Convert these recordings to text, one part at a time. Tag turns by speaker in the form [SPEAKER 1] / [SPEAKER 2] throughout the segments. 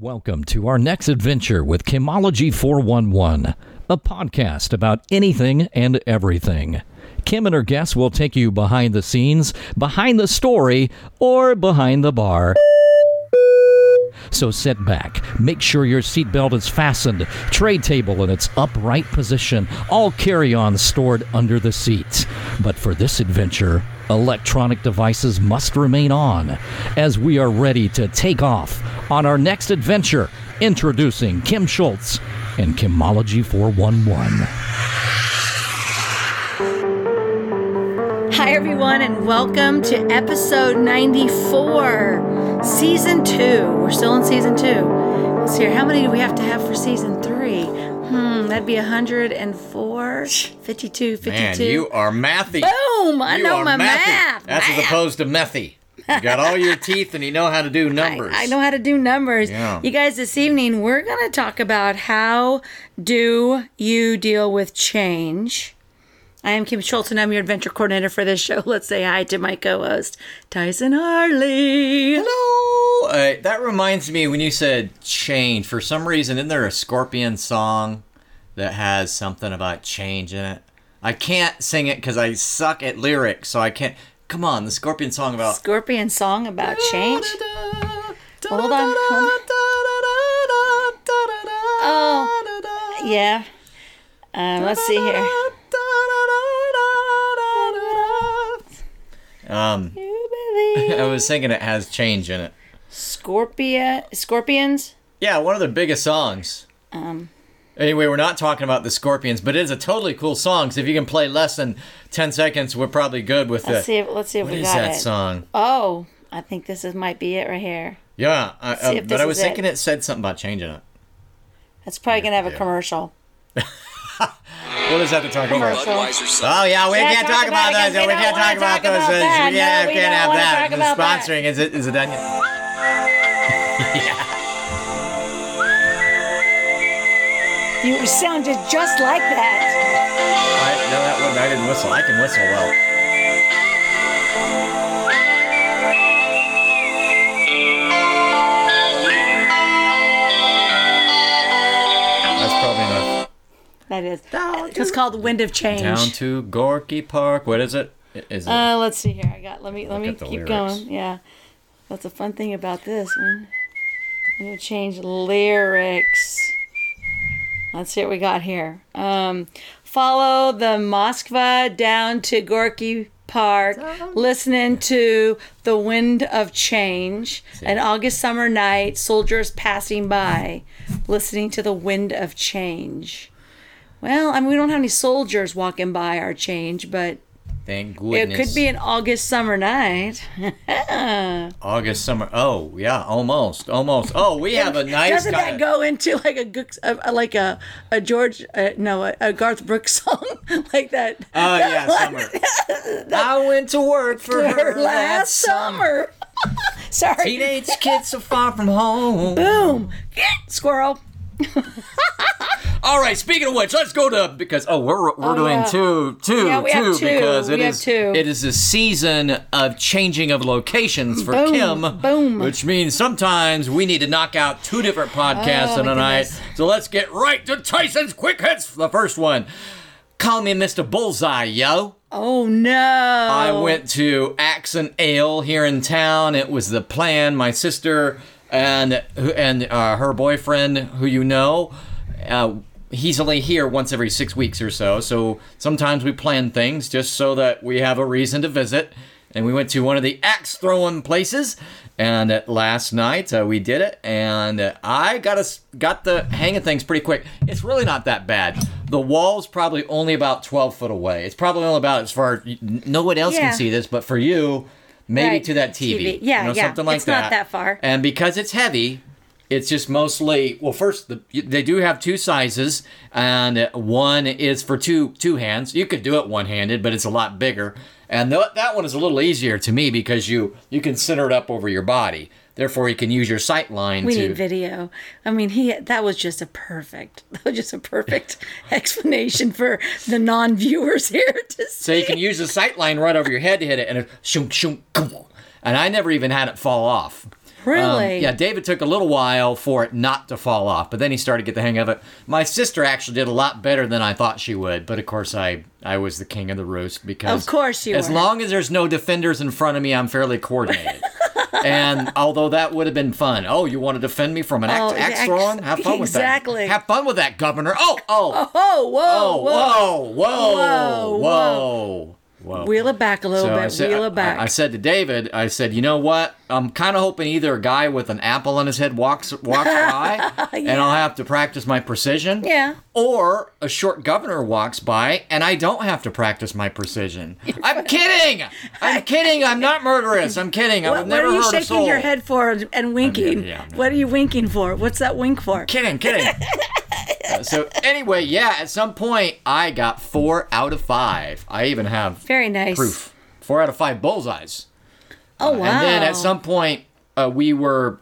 [SPEAKER 1] Welcome to our next adventure with Kimology 411, a podcast about anything and everything. Kim and her guests will take you behind the scenes, behind the story, or behind the bar. So sit back, make sure your seatbelt is fastened, tray table in its upright position, all carry ons stored under the seats. But for this adventure, electronic devices must remain on as we are ready to take off on our next adventure. Introducing Kim Schultz and Kimology 411.
[SPEAKER 2] Hi, everyone, and welcome to episode 94, season two. We're still in season two. Let's see. How many do we have to have for season three? That'd be 104, 52, 52.
[SPEAKER 3] Man, you are mathy.
[SPEAKER 2] Boom! I
[SPEAKER 3] You
[SPEAKER 2] know my
[SPEAKER 3] mathy.
[SPEAKER 2] math.
[SPEAKER 3] That's as opposed to methy. You got all your teeth and you know how to do
[SPEAKER 2] I,
[SPEAKER 3] numbers.
[SPEAKER 2] I know how to do numbers.
[SPEAKER 3] Yeah.
[SPEAKER 2] You guys, this evening we're going to talk about how do you deal with change. I am Kim Schultz and I'm your adventure coordinator for this show. Let's say hi to my co-host Tyson Harley.
[SPEAKER 3] Hello. Uh, that reminds me when you said change. For some reason, isn't there a Scorpion song that has something about change in it? I can't sing it because I suck at lyrics, so I can't. Come on, the Scorpion song about.
[SPEAKER 2] Scorpion song about change. Hold on, hold Oh, Yeah. Uh, let's see here.
[SPEAKER 3] Um, I was thinking it has change in it.
[SPEAKER 2] Scorpia, scorpions.
[SPEAKER 3] Yeah, one of their biggest songs.
[SPEAKER 2] Um,
[SPEAKER 3] Anyway, we're not talking about the Scorpions, but it is a totally cool song. So if you can play less than ten seconds, we're probably good with
[SPEAKER 2] let's
[SPEAKER 3] it.
[SPEAKER 2] see. If, let's see if
[SPEAKER 3] What
[SPEAKER 2] we
[SPEAKER 3] is
[SPEAKER 2] got
[SPEAKER 3] that
[SPEAKER 2] it.
[SPEAKER 3] song?
[SPEAKER 2] Oh, I think this is might be it right here.
[SPEAKER 3] Yeah, I, uh, but I was
[SPEAKER 2] is it.
[SPEAKER 3] thinking it. said something about changing it.
[SPEAKER 2] That's probably gonna have a
[SPEAKER 3] Yeah.
[SPEAKER 2] commercial.
[SPEAKER 3] What does that to talk about?
[SPEAKER 2] Commercial.
[SPEAKER 3] Oh yeah, we
[SPEAKER 2] Yeah,
[SPEAKER 3] can't
[SPEAKER 2] talk
[SPEAKER 3] talk about
[SPEAKER 2] about
[SPEAKER 3] those.
[SPEAKER 2] we
[SPEAKER 3] We can't talk about
[SPEAKER 2] talk
[SPEAKER 3] those.
[SPEAKER 2] about
[SPEAKER 3] things.
[SPEAKER 2] that.
[SPEAKER 3] Yeah,
[SPEAKER 2] No,
[SPEAKER 3] we
[SPEAKER 2] we
[SPEAKER 3] can't
[SPEAKER 2] don't
[SPEAKER 3] have that. The sponsoring is it? Is it done yet?
[SPEAKER 2] You sounded just like that.
[SPEAKER 3] I, no, that wasn't. I didn't whistle. I can whistle well. That's probably enough.
[SPEAKER 2] That is. It's called Wind of Change.
[SPEAKER 3] Down to Gorky Park. What is it? Is it?
[SPEAKER 2] Uh, let's see here. I got. Let me let me keep
[SPEAKER 3] lyrics.
[SPEAKER 2] going. Yeah, that's a fun thing about this one. I'm gonna change lyrics. Let's see what we got here. Um, follow the Moskva down to Gorky Park, listening to the wind of change. An August summer night, soldiers passing by, listening to the wind of change. Well, I mean, we don't have any soldiers walking by our change, but
[SPEAKER 3] Thank
[SPEAKER 2] it could be an August summer night.
[SPEAKER 3] August summer. Oh yeah, almost, almost. Oh, we have a nice.
[SPEAKER 2] Doesn't that go into like a uh, like a a George uh, no a, a Garth Brooks song like that?
[SPEAKER 3] Oh yeah, summer. I went to work for her,
[SPEAKER 2] Her last summer. Sorry.
[SPEAKER 3] Teenage kids so far from home.
[SPEAKER 2] Boom. Squirrel.
[SPEAKER 3] All right. Speaking of which, let's go to because oh we're we're oh, doing
[SPEAKER 2] yeah.
[SPEAKER 3] two two
[SPEAKER 2] Yeah,
[SPEAKER 3] two
[SPEAKER 2] two.
[SPEAKER 3] because it is
[SPEAKER 2] two.
[SPEAKER 3] it is a season of changing of locations for
[SPEAKER 2] Boom,
[SPEAKER 3] Kim.
[SPEAKER 2] boom.
[SPEAKER 3] Which means sometimes we need to knock out two different oh, podcasts
[SPEAKER 2] Oh,
[SPEAKER 3] in a night. So let's get right to Tyson's quick hits. The first one. Call me Mr. Bullseye, yo.
[SPEAKER 2] Oh no.
[SPEAKER 3] I went to Axe and Ale here in town. It was the plan. My sister and and uh, her boyfriend, who you know, uh, he's only here once every six weeks or so. So sometimes we plan things just so that we have a reason to visit. And we went to one of the axe throwing places. And uh, last night uh, we did it, and uh, I got us got the hang of things pretty quick. It's really not that bad. The wall's probably only about twelve foot away. It's probably only about as far. No one else
[SPEAKER 2] Yeah.
[SPEAKER 3] can see this, but for you, maybe
[SPEAKER 2] Right,
[SPEAKER 3] to that TV.
[SPEAKER 2] TV. Yeah,
[SPEAKER 3] you know,
[SPEAKER 2] yeah.
[SPEAKER 3] something like
[SPEAKER 2] It's
[SPEAKER 3] that.
[SPEAKER 2] not that far.
[SPEAKER 3] And because it's heavy, it's just mostly well. First, the, they do have two sizes, and one is for two two hands. You could do it one handed, but it's a lot bigger. And th- that one is a little easier to me because you you can center it up over your body. Therefore, you can use your sight line
[SPEAKER 2] We
[SPEAKER 3] to.
[SPEAKER 2] need video. I mean, he that was just a perfect, that was just a perfect explanation for the non-viewers here to see.
[SPEAKER 3] So you can use the sight line right over your head to hit it, and it shoom shoom. boom. And I never even had it fall off.
[SPEAKER 2] Um, really?
[SPEAKER 3] yeah, David took a little while for it not to fall off, but then he started to get the hang of it. My sister actually did a lot better than I thought she would, but of course I I was the king of the roost because
[SPEAKER 2] Of course you
[SPEAKER 3] as
[SPEAKER 2] were.
[SPEAKER 3] long as there's no defenders in front of me, I'm fairly coordinated. and although that would have been fun, oh, you want to defend me from an
[SPEAKER 2] Oh,
[SPEAKER 3] axe, axe
[SPEAKER 2] ex-
[SPEAKER 3] throwing? Have fun with
[SPEAKER 2] exactly.
[SPEAKER 3] that. Exactly. Have fun with that, Governor. Oh, oh,
[SPEAKER 2] Oh, whoa,
[SPEAKER 3] oh,
[SPEAKER 2] whoa.
[SPEAKER 3] whoa, whoa,
[SPEAKER 2] Whoa,
[SPEAKER 3] whoa, whoa.
[SPEAKER 2] Wheel it back a little
[SPEAKER 3] So
[SPEAKER 2] bit.
[SPEAKER 3] said,
[SPEAKER 2] Wheel it back.
[SPEAKER 3] I, I said to David, I said, you know what? I'm kind of hoping either a guy with an apple on his head walks walks by, and I'll have to practice my precision.
[SPEAKER 2] Yeah.
[SPEAKER 3] Or a short governor walks by, and I don't have to practice my precision. I'm kidding. I'm kidding. I'm not murderous. I'm kidding.
[SPEAKER 2] what,
[SPEAKER 3] I've never what
[SPEAKER 2] are you shaking your head for and, winking?
[SPEAKER 3] yeah, yeah.
[SPEAKER 2] What are you winking for? What's that wink for?
[SPEAKER 3] Kidding, kidding. Uh, so anyway, yeah. At some point, I got four out of five. I even have
[SPEAKER 2] Very nice.
[SPEAKER 3] proof. Four out of five bullseyes.
[SPEAKER 2] Oh wow.
[SPEAKER 3] And then at some point, uh, we were,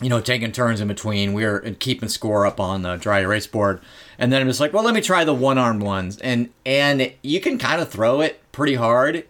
[SPEAKER 3] you know, taking turns in between. We were keeping score up on the dry erase board, and then it was like, well, let me try the one-armed ones, and and you can kind of throw it pretty hard,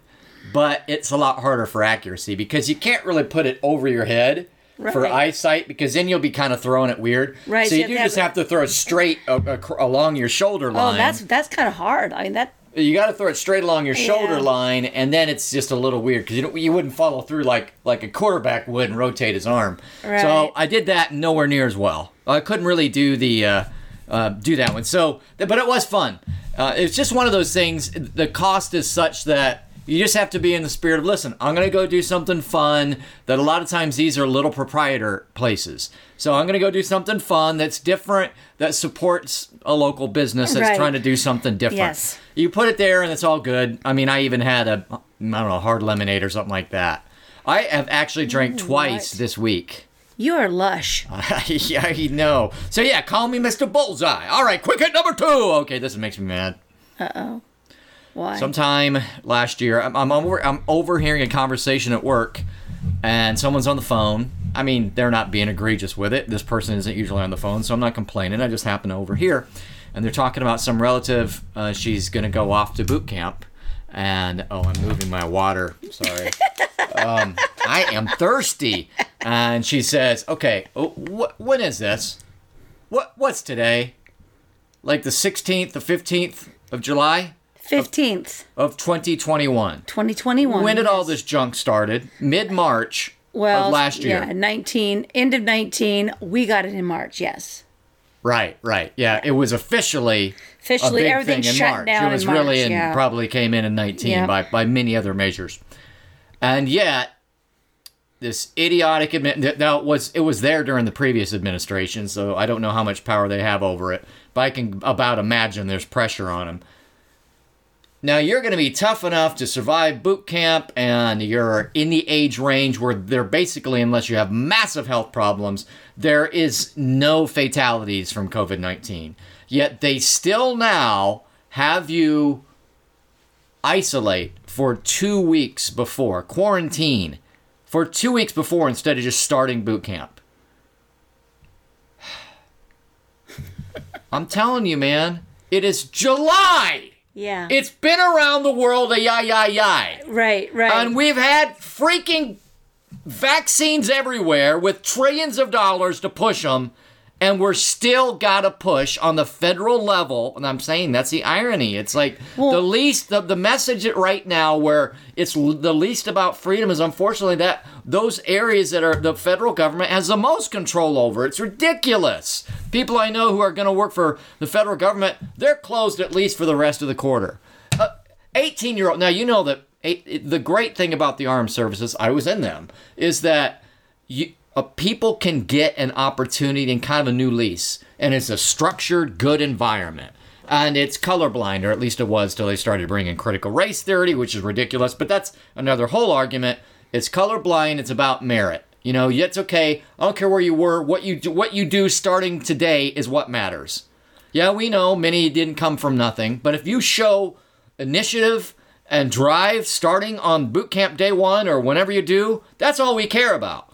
[SPEAKER 3] but it's a lot harder for accuracy because you can't really put it over your head. For eyesight, because then you'll be kind of throwing it weird.
[SPEAKER 2] Right,
[SPEAKER 3] So
[SPEAKER 2] so
[SPEAKER 3] you
[SPEAKER 2] you
[SPEAKER 3] do
[SPEAKER 2] have
[SPEAKER 3] just
[SPEAKER 2] have-
[SPEAKER 3] have to throw it straight along your shoulder line.
[SPEAKER 2] oh,
[SPEAKER 3] line.
[SPEAKER 2] that's that's kind of hard. I mean that.
[SPEAKER 3] You got to throw it straight along your shoulder
[SPEAKER 2] Yeah.
[SPEAKER 3] line, and then it's just a little weird because you don't, you wouldn't follow through like like a quarterback would and rotate his arm.
[SPEAKER 2] Right.
[SPEAKER 3] So I did that nowhere near as well. I couldn't really do the uh, uh, do that one. So, but it was fun. Uh, it's just one of those things. The cost is such that you just have to be in the spirit of listen. I'm gonna go do something fun. That a lot of times these are little proprietor places. So I'm gonna go do something fun that's different that supports a local business that's
[SPEAKER 2] Right.
[SPEAKER 3] trying to do something different.
[SPEAKER 2] Yes.
[SPEAKER 3] You put it there and it's all good. I mean, I even had a, I don't know, hard lemonade or something like that. I have actually drank mm, twice
[SPEAKER 2] what?
[SPEAKER 3] this week.
[SPEAKER 2] You are lush.
[SPEAKER 3] I know. So yeah, call me Mr. Bullseye. All right, quick hit number two. Okay, this makes me mad.
[SPEAKER 2] Why?
[SPEAKER 3] Sometime last year, I'm, I'm over, I'm overhearing a conversation at work, and someone's on the phone. I mean, they're not being egregious with it. This person isn't usually on the phone, so I'm not complaining. I just happen to overhear, and they're talking about some relative. Uh, she's gonna go off to boot camp, and oh, I'm moving my water. Sorry. um, I am thirsty, and she says, "Okay, oh, wh- when is this? What what's today? Like the 16th, the 15th of July?"
[SPEAKER 2] Fifteenth,
[SPEAKER 3] of 2021.
[SPEAKER 2] twenty twenty one.
[SPEAKER 3] When did all this junk started? Mid March
[SPEAKER 2] well,
[SPEAKER 3] of last year.
[SPEAKER 2] Yeah, nineteen. End of nineteen. We got it in March. Yes.
[SPEAKER 3] Right, right. Yeah, it was officially
[SPEAKER 2] Officially, everything
[SPEAKER 3] thing in
[SPEAKER 2] shut
[SPEAKER 3] March.
[SPEAKER 2] down
[SPEAKER 3] it
[SPEAKER 2] in
[SPEAKER 3] was really
[SPEAKER 2] March,
[SPEAKER 3] in
[SPEAKER 2] yeah.
[SPEAKER 3] probably came in in 19
[SPEAKER 2] Yep.
[SPEAKER 3] by by many other measures. And yet this idiotic admin now it was it was there during the previous administration, so I don't know how much power they have over it, but I can about imagine there's pressure on them. Now you're going to be tough enough to survive boot camp, and you're in the age range where they're basically, unless you have massive health problems, there is no fatalities from COVID 19. Yet they still now have you isolate for two weeks before, quarantine for two weeks before instead of just starting boot camp. I'm telling you, man, it is July.
[SPEAKER 2] Yeah.
[SPEAKER 3] It's been around the world a yai yai yai.
[SPEAKER 2] right. Right.
[SPEAKER 3] And we've had freaking vaccines everywhere with trillions of dollars to push them, and we're still got to push on the federal level. And I'm saying that's the irony. It's like the least, the, the message right now where it's l- the least about freedom is unfortunately that those areas that are the federal government has the most control over. It's ridiculous. People I know who are going to work for the federal government, they're closed at least for the rest of the quarter. Uh, 18 year old now you know that eight, the great thing about the armed services i was in them is that you uh, people can get an opportunity and kind of a new lease and it's a structured good environment. And it's colorblind or at least it was till they started bringing critical race theory which is ridiculous but that's another whole argument. It's colorblind it's about merit. You know it's okay. I don't care where you were. What you do what you do starting today is what matters. Yeah, we know many didn't come from nothing, but if you show initiative and drive starting on boot camp day one or whenever you do, that's all we care about.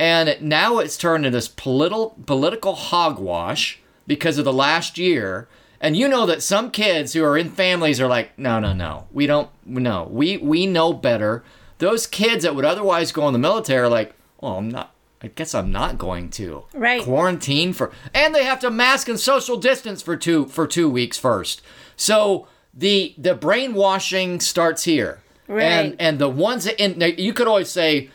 [SPEAKER 3] And now it's turned into this political political hogwash because of the last year. And you know that some kids who are in families are like, no, no, no, we don't, no, we we know better. Those kids that would otherwise go in the military are like, well, I'm not, I guess I'm not going to.
[SPEAKER 2] Right.
[SPEAKER 3] Quarantine for and they have to mask and social distance for two for two weeks first. So the the brainwashing starts here.
[SPEAKER 2] Right.
[SPEAKER 3] And and the ones that in you could always say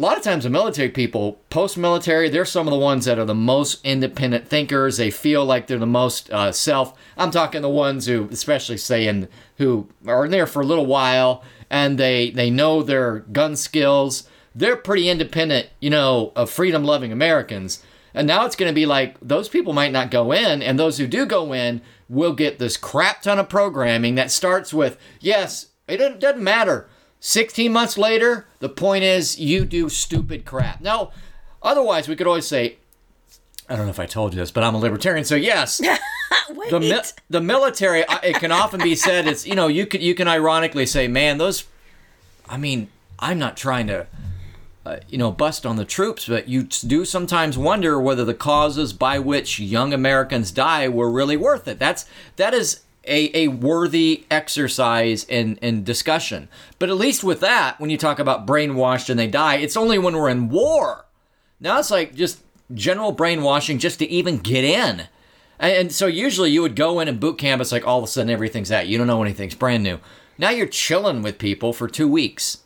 [SPEAKER 3] a lot of times the military people, post military, they're some of the ones that are the most independent thinkers. They feel like they're the most uh, self. I'm talking the ones who, especially saying, who are in there for a little while and they they know their gun skills. They're pretty independent, you know, of freedom loving Americans. And now it's going to be like those people might not go in, and those who do go in will get this crap ton of programming that starts with, yes, it doesn't matter. 16 months later, the point is you do stupid crap. Now, otherwise, we could always say, I don't know if I told you this, but I'm a libertarian, so yes. The mi- the military it can often be said it's you know you could you can ironically say man those I mean I'm not trying to uh, you know bust on the troops but you do sometimes wonder whether the causes by which young Americans die were really worth it that's that is a, a worthy exercise in, in discussion but at least with that when you talk about brainwashed and they die it's only when we're in war now it's like just general brainwashing just to even get in and, and so usually you would go in and boot camp. It's like all of a sudden everything's at you. You don't know anything's brand new. Now you're chilling with people for two weeks.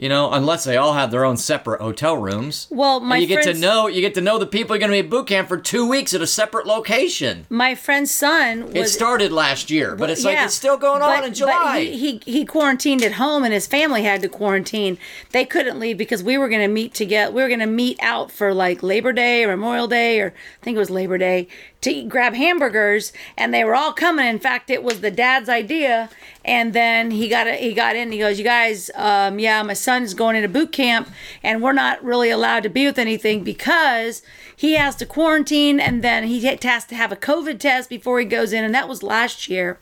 [SPEAKER 3] You know, unless they all have their own separate hotel rooms.
[SPEAKER 2] Well,
[SPEAKER 3] And
[SPEAKER 2] my
[SPEAKER 3] you get to know you get to know the people you're going to be at boot camp for two weeks at a separate location.
[SPEAKER 2] My friend's son was.
[SPEAKER 3] It started last year, but it's like
[SPEAKER 2] Yeah,
[SPEAKER 3] it's still going on in July.
[SPEAKER 2] But he, he he quarantined at home, and his family had to quarantine. They couldn't leave because we were going to meet together. We were going to meet out for like Labor Day or Memorial Day, or I think it was Labor Day, to eat, grab hamburgers, and they were all coming. In fact, it was the dad's idea, and then he got a, he got in. He goes, "You guys, um, yeah, my son's going into boot camp, and we're not really allowed to be with anything because." He has to quarantine and then he has to have a COVID test before he goes in, and that was last year.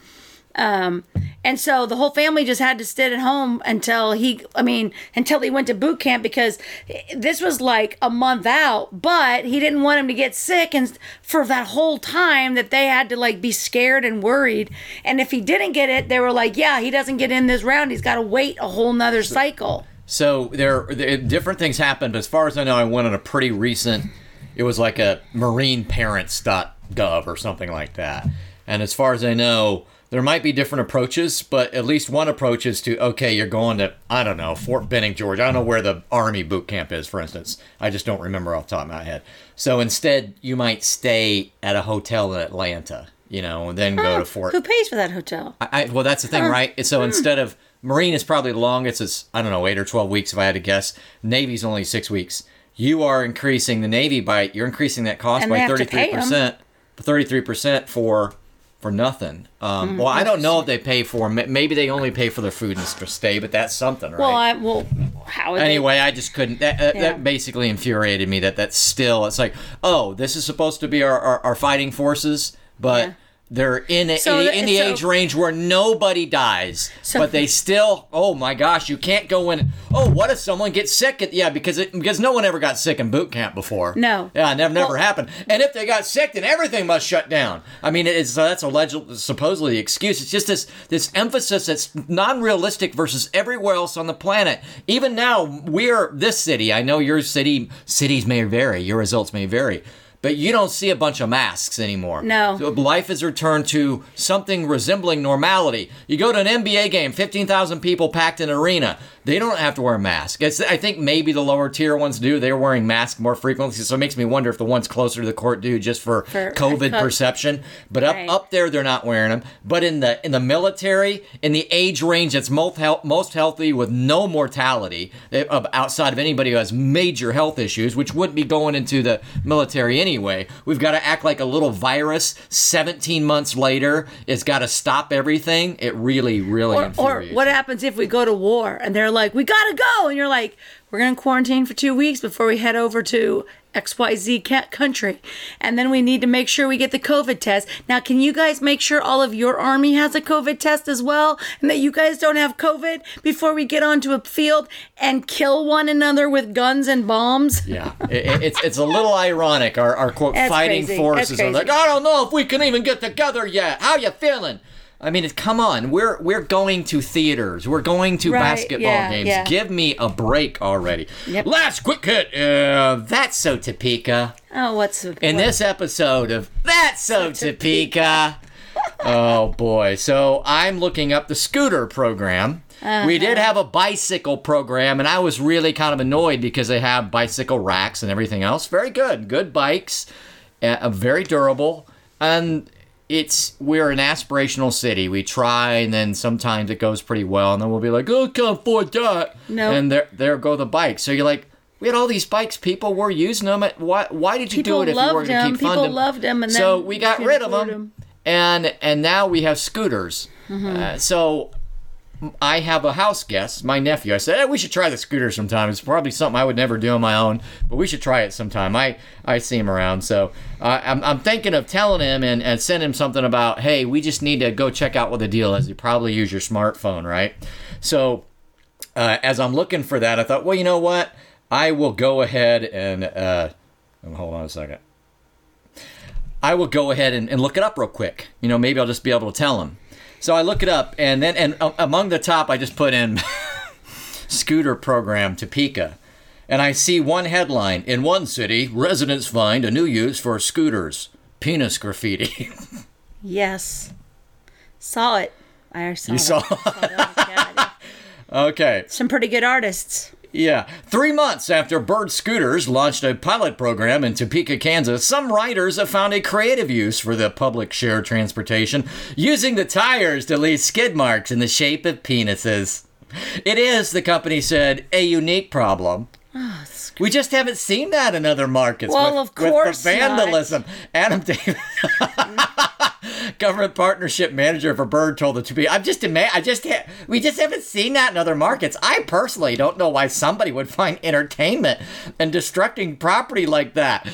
[SPEAKER 2] Um, and so the whole family just had to sit at home until he, I mean, until he went to boot camp because this was like a month out, but he didn't want him to get sick. And for that whole time that they had to like be scared and worried. And if he didn't get it, they were like, yeah, he doesn't get in this round. He's got to wait a whole nother cycle.
[SPEAKER 3] So there, there different things happened, but as far as I know, I went on a pretty recent. It was like a marineparents.gov or something like that. And as far as I know, there might be different approaches, but at least one approach is to okay, you're going to I don't know Fort Benning, Georgia. I don't know where the Army boot camp is, for instance. I just don't remember off the top of my head. So instead, you might stay at a hotel in Atlanta, you know, and then go ah, to Fort.
[SPEAKER 2] Who pays for that hotel?
[SPEAKER 3] I, I, well, that's the thing, ah. right? So hmm. instead of Marine is probably the longest. It's I don't know eight or twelve weeks if I had to guess. Navy's only six weeks. You are increasing the Navy by you're increasing that cost
[SPEAKER 2] And
[SPEAKER 3] by
[SPEAKER 2] they have to
[SPEAKER 3] thirty three
[SPEAKER 2] pay 'em.
[SPEAKER 3] percent, thirty three percent for for nothing. Um,
[SPEAKER 2] Mm-hmm.
[SPEAKER 3] well, I don't know if they pay for maybe they only pay for their food and st- stay, but that's something, right?
[SPEAKER 2] Well, I, well, how would they-
[SPEAKER 3] anyway, I just couldn't. That, that,
[SPEAKER 2] Yeah.
[SPEAKER 3] that basically infuriated me. That that's still. It's like, oh, this is supposed to be our, our, our fighting forces, but
[SPEAKER 2] Yeah.
[SPEAKER 3] They're in a,
[SPEAKER 2] So
[SPEAKER 3] in,
[SPEAKER 2] the-
[SPEAKER 3] in the
[SPEAKER 2] so-
[SPEAKER 3] age range where nobody dies,
[SPEAKER 2] So-
[SPEAKER 3] but they still. Oh my gosh, you can't go in. Oh, what if someone gets sick? At, yeah, because it, because no one ever got sick in boot camp before.
[SPEAKER 2] No.
[SPEAKER 3] Yeah, never never
[SPEAKER 2] Well-
[SPEAKER 3] happened. And if they got sick, then everything must shut down. I mean, it's that's alleged, supposedly the excuse. It's just this this emphasis that's non-realistic versus everywhere else on the planet. Even now, we're this city. I know your city cities may vary, your results may vary. But you don't see a bunch of masks anymore.
[SPEAKER 2] No.
[SPEAKER 3] Life has returned to something resembling normality. You go to an NBA game, 15,000 people packed in an arena. They don't have to wear a mask. It's, I think maybe the lower tier ones do. They're wearing masks more frequently. So it makes me wonder if the ones closer to the court do just for,
[SPEAKER 2] For-
[SPEAKER 3] COVID
[SPEAKER 2] uh,
[SPEAKER 3] perception. But up,
[SPEAKER 2] Right.
[SPEAKER 3] up there, they're not wearing them. But in the in the military, in the age range that's most, health, most healthy with no mortality, eh, of outside of anybody who has major health issues, which wouldn't be going into the military anyway, we've got to act like a little virus 17 months later. It's got to stop everything. It really, really
[SPEAKER 2] or, or what happens if we go to war and they're like, we gotta go, and you're like, we're gonna quarantine for two weeks before we head over to XYZ country, and then we need to make sure we get the COVID test. Now, can you guys make sure all of your army has a COVID test as well, and that you guys don't have COVID before we get onto a field and kill one another with guns and bombs?
[SPEAKER 3] Yeah, it, it- it's it's a little ironic. Our, our quote
[SPEAKER 2] That's
[SPEAKER 3] fighting
[SPEAKER 2] crazy.
[SPEAKER 3] forces are like. I don't know if we can even get together yet. How you feeling? I mean, it's, come on. We're we're going to theaters. We're going to
[SPEAKER 2] Right,
[SPEAKER 3] basketball
[SPEAKER 2] yeah,
[SPEAKER 3] games.
[SPEAKER 2] yeah.
[SPEAKER 3] Give me a break already.
[SPEAKER 2] Yep.
[SPEAKER 3] Last quick hit. Uh, that's so Topeka.
[SPEAKER 2] Oh, what's
[SPEAKER 3] In
[SPEAKER 2] what-
[SPEAKER 3] this episode of That's So Topeka. oh boy. So I'm looking up the scooter program. We did have a bicycle program, and I was really kind of annoyed because they have bicycle racks and everything else. Very good. Good bikes. Uh, very durable. And it's we're an aspirational city. We try, and then sometimes it goes pretty well, and then we'll be like, "Oh, come for afford that."
[SPEAKER 2] Nope.
[SPEAKER 3] And there, there go the bikes. So you're like, we had all these bikes. People were using them. Why? Why did you
[SPEAKER 2] People
[SPEAKER 3] do it if you were going to
[SPEAKER 2] them.
[SPEAKER 3] keep
[SPEAKER 2] People
[SPEAKER 3] funding?
[SPEAKER 2] loved them, and
[SPEAKER 3] so we got rid of
[SPEAKER 2] them,
[SPEAKER 3] them,
[SPEAKER 2] 'em.
[SPEAKER 3] and and now we have scooters.
[SPEAKER 2] Mm-hmm.
[SPEAKER 3] Uh, so I have a house guest, my nephew. I said, hey, we should try the scooter sometime. It's probably something I would never do on my own, but we should try it sometime. I, I see him around. So uh, I'm, I'm thinking of telling him and, and send him something about, hey, we just need to go check out what the deal is. You probably use your smartphone, right? So uh, as I'm looking for that, I thought, well, you know what? I will go ahead and, uh, hold on a second. I will go ahead and, and look it up real quick. You know, maybe I'll just be able to tell him. So I look it up, and then and uh, among the top, I just put in scooter program Topeka, and I see one headline: In one city, residents find a new use for scooters: penis graffiti.
[SPEAKER 2] Yes. Saw it. I saw
[SPEAKER 3] you
[SPEAKER 2] it.
[SPEAKER 3] saw?
[SPEAKER 2] Oh,
[SPEAKER 3] okay.
[SPEAKER 2] Some pretty good artists.
[SPEAKER 3] Yeah. Three months after Bird Scooters launched a pilot program in Topeka, Kansas, some riders have found a creative use for the public share transportation, using the tires to leave skid marks in the shape of penises. It is, the company said, a unique problem. Ah, We just haven't seen that in other markets.
[SPEAKER 2] Well,
[SPEAKER 3] with,
[SPEAKER 2] of course
[SPEAKER 3] with the
[SPEAKER 2] not.
[SPEAKER 3] vandalism. Adam Davis, government partnership manager for Bird, told the Topeka. I'm just ama- I just ha- we just haven't seen that in other markets. I personally don't know why somebody would find entertainment in destructing property like that.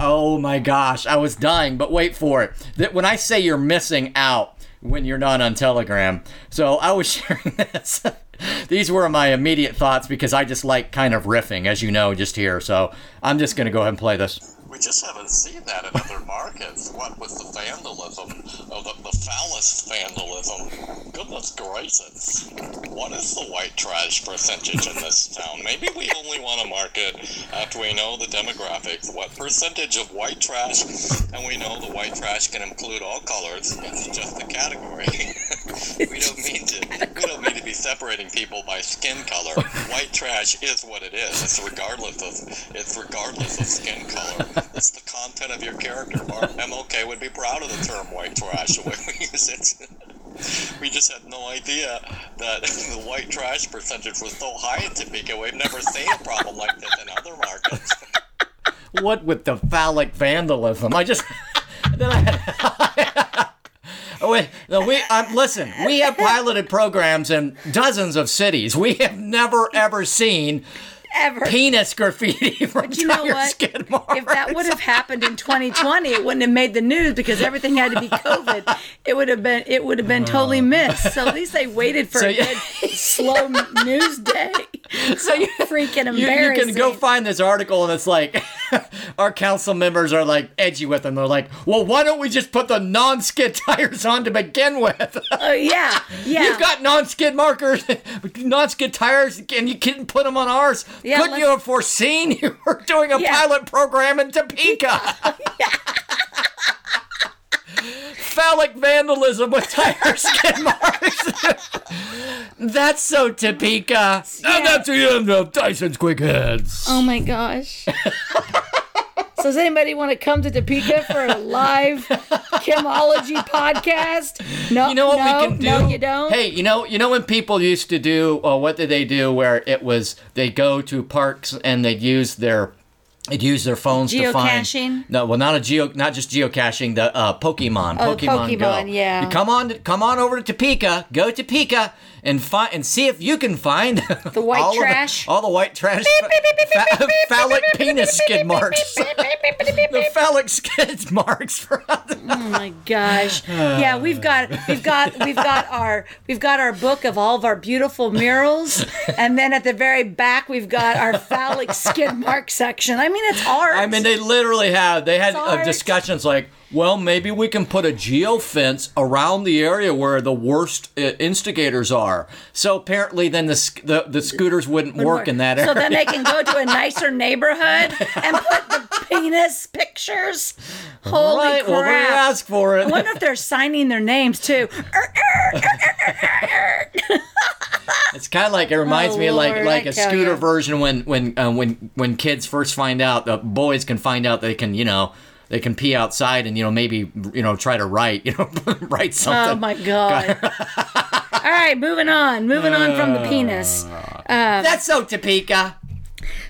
[SPEAKER 3] Oh my gosh, I was dying. But wait for it. That when I say you're missing out when you're not on Telegram. So I was sharing this. These were my immediate thoughts because I just like kind of riffing, as you know, just here. So I'm just going to go ahead and play this.
[SPEAKER 4] We just haven't seen that in other markets. What with the vandalism, of the, the phallus vandalism? Goodness gracious. What is the white trash percentage in this town? Maybe we only want to market after we know the demographics. What percentage of white trash? And we know the white trash can include all colors. It's just a category. we don't mean to. We don't mean to be separating people by skin color. White trash is what it is. It's regardless of. It's regardless of skin color. It's the content of your character. Mark MLK would be proud of the term white trash the way we use it. We just had no idea that the white trash percentage was so high in Topeka. We've never seen a problem like this in other markets.
[SPEAKER 3] What with the phallic vandalism? I just then I had. Oh, wait, no, we um, listen. We have piloted programs in dozens of cities. We have never ever seen
[SPEAKER 2] Ever.
[SPEAKER 3] penis graffiti from
[SPEAKER 2] you know what? If that would have happened in 2020, it wouldn't have made the news because everything had to be COVID. It would have been it would have been totally missed. So at least they waited for
[SPEAKER 3] So
[SPEAKER 2] a good slow news day.
[SPEAKER 3] so you,
[SPEAKER 2] Freaking
[SPEAKER 3] you, you can go find this article and it's like our council members are like edgy with them. They're like, well, why don't we just put the non-skid tires on to begin with?
[SPEAKER 2] Oh yeah, yeah.
[SPEAKER 3] You've got non-skid markers, non-skid tires, and you couldn't put them on ours.
[SPEAKER 2] Yeah,
[SPEAKER 3] Couldn't
[SPEAKER 2] let's-
[SPEAKER 3] you have foreseen you were doing a
[SPEAKER 2] Yeah.
[SPEAKER 3] pilot program in Topeka? Phallic vandalism with tire skid marks. That's so Topeka. And that's the end of Tyson's Quick Hits.
[SPEAKER 2] Oh my gosh. so does anybody want to come to Topeka for a live Kimology podcast? No,
[SPEAKER 3] You know what
[SPEAKER 2] no,
[SPEAKER 3] we can do?
[SPEAKER 2] No, you don't.
[SPEAKER 3] Hey, you know, you know when people used to do, uh, what did they do? Where it was they go to parks and they'd use their, they'd use their phones to find.
[SPEAKER 2] Geocaching?
[SPEAKER 3] No, well, not a geo, not just geocaching. The uh, Pokemon,
[SPEAKER 2] Oh,
[SPEAKER 3] Pokemon, Go.
[SPEAKER 2] Yeah.
[SPEAKER 3] You come on, come on over to Topeka. Go to Topeka and find and see if you can find
[SPEAKER 2] The white
[SPEAKER 3] all
[SPEAKER 2] trash?
[SPEAKER 3] all the white trash, phallic penis skid marks, the phallic skid marks for.
[SPEAKER 2] Oh my gosh. Yeah, we've got we've got we've got our we've got our book of all of our beautiful murals and then at the very back we've got our phallic skid mark section. I mean it's art.
[SPEAKER 3] I mean, they literally have. They had uh, discussions like, Well, maybe we can put a geo fence around the area where the worst uh, instigators are. So apparently, then the the, the scooters wouldn't work in that area.
[SPEAKER 2] So then they can go to a nicer neighborhood and put the penis pictures. Holy
[SPEAKER 3] right,
[SPEAKER 2] crap!
[SPEAKER 3] well, we ask for it.
[SPEAKER 2] I wonder if they're signing their names too.
[SPEAKER 3] It's kind of like it reminds
[SPEAKER 2] Oh,
[SPEAKER 3] me of like
[SPEAKER 2] Lord,
[SPEAKER 3] like
[SPEAKER 2] I
[SPEAKER 3] a scooter
[SPEAKER 2] ya.
[SPEAKER 3] version when when uh, when when kids first find out, uh, boys can find out they can you know they can pee outside and you know maybe you know try to write you know write oh, something.
[SPEAKER 2] Oh my god! All right, moving on. Moving on from the penis.
[SPEAKER 3] Uh, uh, That's so Topeka.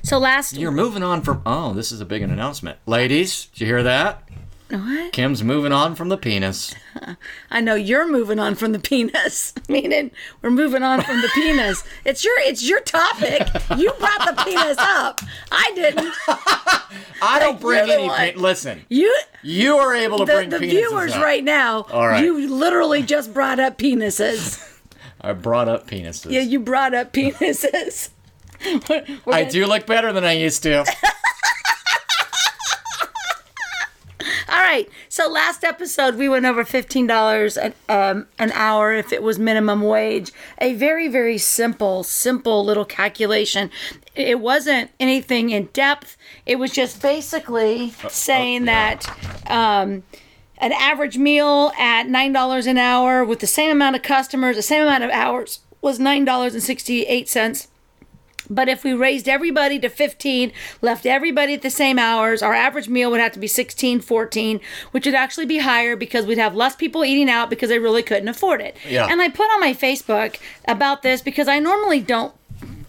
[SPEAKER 2] So last
[SPEAKER 3] You're moving on from. Oh, this is a big announcement, ladies. Did you hear that?
[SPEAKER 2] What?
[SPEAKER 3] Kim's moving on from the penis.
[SPEAKER 2] I know you're moving on from the penis. Meaning we're moving on from the penis. It's your it's your topic. You brought the penis up. I didn't.
[SPEAKER 3] I don't bring any. Pe- listen,
[SPEAKER 2] You
[SPEAKER 3] you are able to
[SPEAKER 2] the,
[SPEAKER 3] bring
[SPEAKER 2] the viewers
[SPEAKER 3] up.
[SPEAKER 2] right now.
[SPEAKER 3] All right.
[SPEAKER 2] You literally just brought up penises.
[SPEAKER 3] I brought up penises.
[SPEAKER 2] Yeah, you brought up penises. We're- we're
[SPEAKER 3] I
[SPEAKER 2] gonna-
[SPEAKER 3] do look better than I used to.
[SPEAKER 2] All right. So last episode we went over fifteen dollars an um, an hour if it was minimum wage. A very very simple simple little calculation. It wasn't anything in depth. It was just basically saying that. Um, an average meal at nine dollars an hour with the same amount of customers, the same amount of hours was nine dollars and sixty eight cents. But if we raised everybody to 15, left everybody at the same hours, our average meal would have to be 16, 14, which would actually be higher because we'd have less people eating out because they really couldn't afford it.
[SPEAKER 3] Yeah.
[SPEAKER 2] And I put on my Facebook about this because I normally don't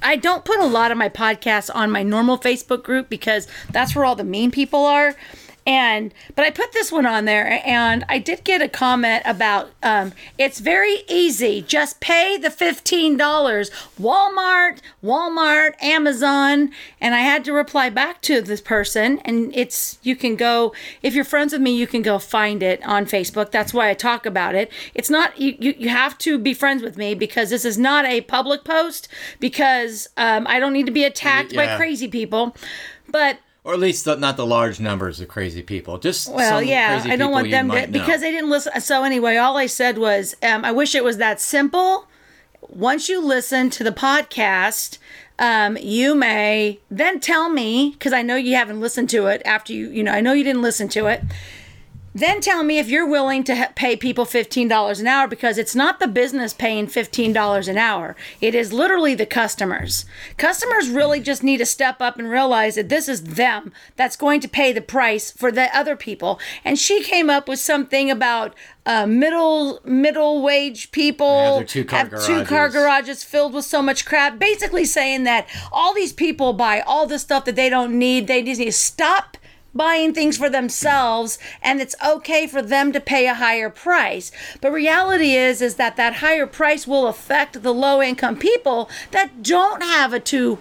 [SPEAKER 2] I don't put a lot of my podcasts on my normal Facebook group because that's where all the mean people are. And but I put this one on there, and I did get a comment about um, it's very easy. Just pay the fifteen dollars. Walmart, Walmart, Amazon, and I had to reply back to this person. And it's you can go if you're friends with me, you can go find it on Facebook. That's why I talk about it. It's not you. You, you have to be friends with me because this is not a public post because um, I don't need to be attacked by crazy people. But
[SPEAKER 3] or at least the, not the large numbers of crazy people. Just
[SPEAKER 2] well, yeah, I don't want them to
[SPEAKER 3] know.
[SPEAKER 2] because they didn't listen. So anyway, all I said was, um, I wish it was that simple. Once you listen to the podcast, um, you may then tell me because I know you haven't listened to it after you, you know, I know you didn't listen to it. Then tell me if you're willing to ha- pay people $15 an hour because it's not the business paying $15 an hour. It is literally the customers. Customers really just need to step up and realize that this is them that's going to pay the price for the other people. And she came up with something about uh, middle middle wage people
[SPEAKER 3] Yeah, two-car
[SPEAKER 2] have two car
[SPEAKER 3] garages.
[SPEAKER 2] garages filled with so much crap. Basically saying that all these people buy all the stuff that they don't need. They just need to stop buying things for themselves and it's okay for them to pay a higher price. But reality is is that that higher price will affect the low income people that don't have a two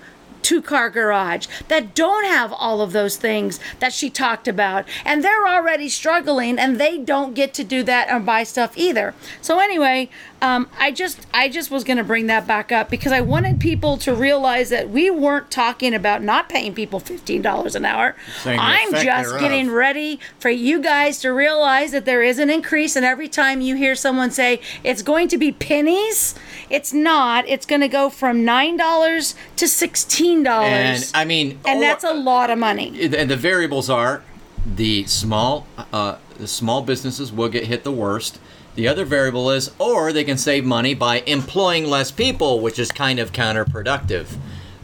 [SPEAKER 2] two car garage that don't have all of those things that she talked about. And they're already struggling and they don't get to do that or buy stuff either. So anyway um, i just i just was going to bring that back up because i wanted people to realize that we weren't talking about not paying people $15 an hour. I'm just
[SPEAKER 3] thereof.
[SPEAKER 2] getting ready for you guys to realize that there is an increase and every time you hear someone say it's going to be pennies it's not it's going to go from $9 to $16
[SPEAKER 3] and I mean,
[SPEAKER 2] and
[SPEAKER 3] or-
[SPEAKER 2] that's a lot of money.
[SPEAKER 3] and the variables are the small uh, the small businesses will get hit the worst. The other variable is, or they can save money by employing less people, which is kind of counterproductive.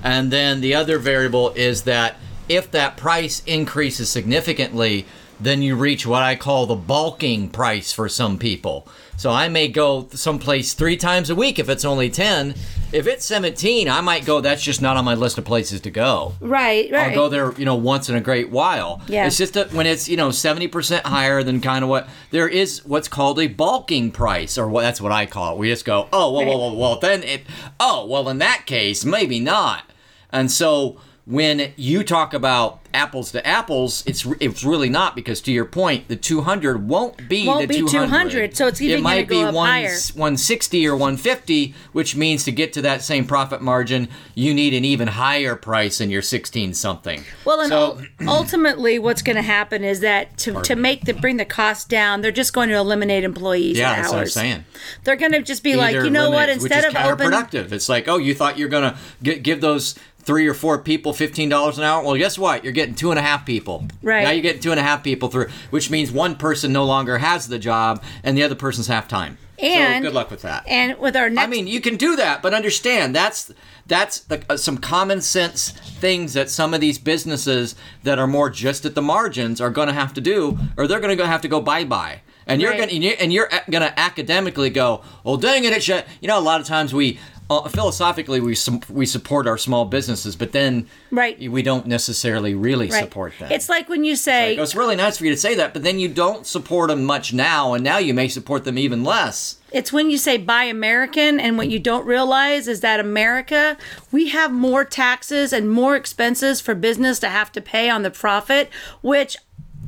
[SPEAKER 3] And then the other variable is that if that price increases significantly, then you reach what I call the bulking price for some people. So I may go someplace three times a week if it's only 10. If it's 17, I might go, that's just not on my list of places to go.
[SPEAKER 2] Right, right.
[SPEAKER 3] I'll go there, you know, once in a great while.
[SPEAKER 2] Yeah.
[SPEAKER 3] It's just that when it's, you know, 70% higher than kind of what there is what's called a bulking price, or what that's what I call it. We just go, oh, well, well, well, well, then it, oh, well, in that case, maybe not. And so when you talk about apples to apples, it's it's really not because to your point, the 200 won't be
[SPEAKER 2] Won't
[SPEAKER 3] the
[SPEAKER 2] be
[SPEAKER 3] 200.
[SPEAKER 2] 200, so it's even
[SPEAKER 3] it might
[SPEAKER 2] go
[SPEAKER 3] be
[SPEAKER 2] up
[SPEAKER 3] one,
[SPEAKER 2] higher.
[SPEAKER 3] 160 or 150, which means to get to that same profit margin, you need an even higher price in your 16 something.
[SPEAKER 2] Well, and
[SPEAKER 3] so
[SPEAKER 2] ultimately, what's going to happen is that to, to make the bring the cost down, they're just going to eliminate employees.
[SPEAKER 3] yeah, that's what I'm saying.
[SPEAKER 2] They're going to just be like, you know what? Instead of open,
[SPEAKER 3] counterproductive. It's like, oh, you thought you're gonna give those three or four people fifteen dollars an hour. Well, guess what? You're getting two and a half people.
[SPEAKER 2] Right.
[SPEAKER 3] now, you're getting two and a half people through, which means one person no longer has the job, and the other person's half time.
[SPEAKER 2] And-
[SPEAKER 3] so good luck with that.
[SPEAKER 2] and with our next,
[SPEAKER 3] I mean, you can do that, but understand that's that's the, uh, some common sense things that some of these businesses that are more just at the margins are going to have to do, or they're going to have to go bye bye. And you're
[SPEAKER 2] Right.
[SPEAKER 3] going to and you're going to academically go, well, dang it, it should. You know, a lot of times we uh, philosophically we su- we support our small businesses, but then
[SPEAKER 2] Right.
[SPEAKER 3] we don't necessarily really
[SPEAKER 2] right.
[SPEAKER 3] support them.
[SPEAKER 2] It's like when you say,
[SPEAKER 3] It's really nice for you to say that, but then you don't support them much now, and now you may support them even less.
[SPEAKER 2] It's when you say buy American, and what you don't realize is that America, we have more taxes and more expenses for business to have to pay on the profit, which,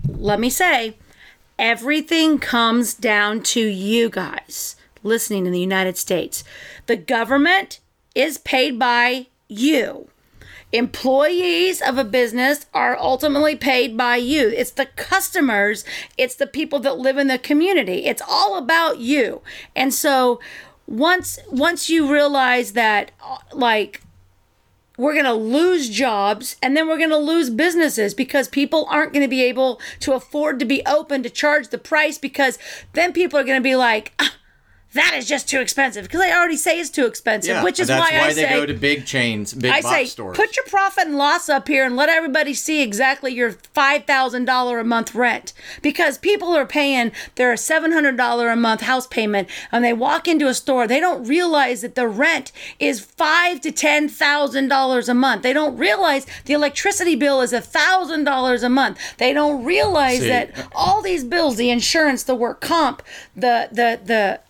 [SPEAKER 2] let me say, everything comes down to you guys listening in the United States. The government is paid by you. Employees of a business are ultimately paid by you. It's the customers, it's the people that live in the community. It's all about you. And so once once you realize that uh, like we're going to lose jobs and then we're going to lose businesses because people aren't going to be able to afford to be open to charge the price because then people are going to be like "Ah, that is just too expensive because I already say it's too expensive, yeah, which is
[SPEAKER 3] that's
[SPEAKER 2] why, I
[SPEAKER 3] they
[SPEAKER 2] say
[SPEAKER 3] go to big chains, big
[SPEAKER 2] I
[SPEAKER 3] box
[SPEAKER 2] say
[SPEAKER 3] stores.
[SPEAKER 2] put your profit and loss up here and let everybody see exactly your five thousand dollar a month rent because people are paying their seven hundred dollar a month house payment and they walk into a store they don't realize that the rent is five to ten thousand dollars a month they don't realize the electricity bill is a thousand dollars a month they don't realize
[SPEAKER 3] See.
[SPEAKER 2] that all these bills the insurance the work comp the the the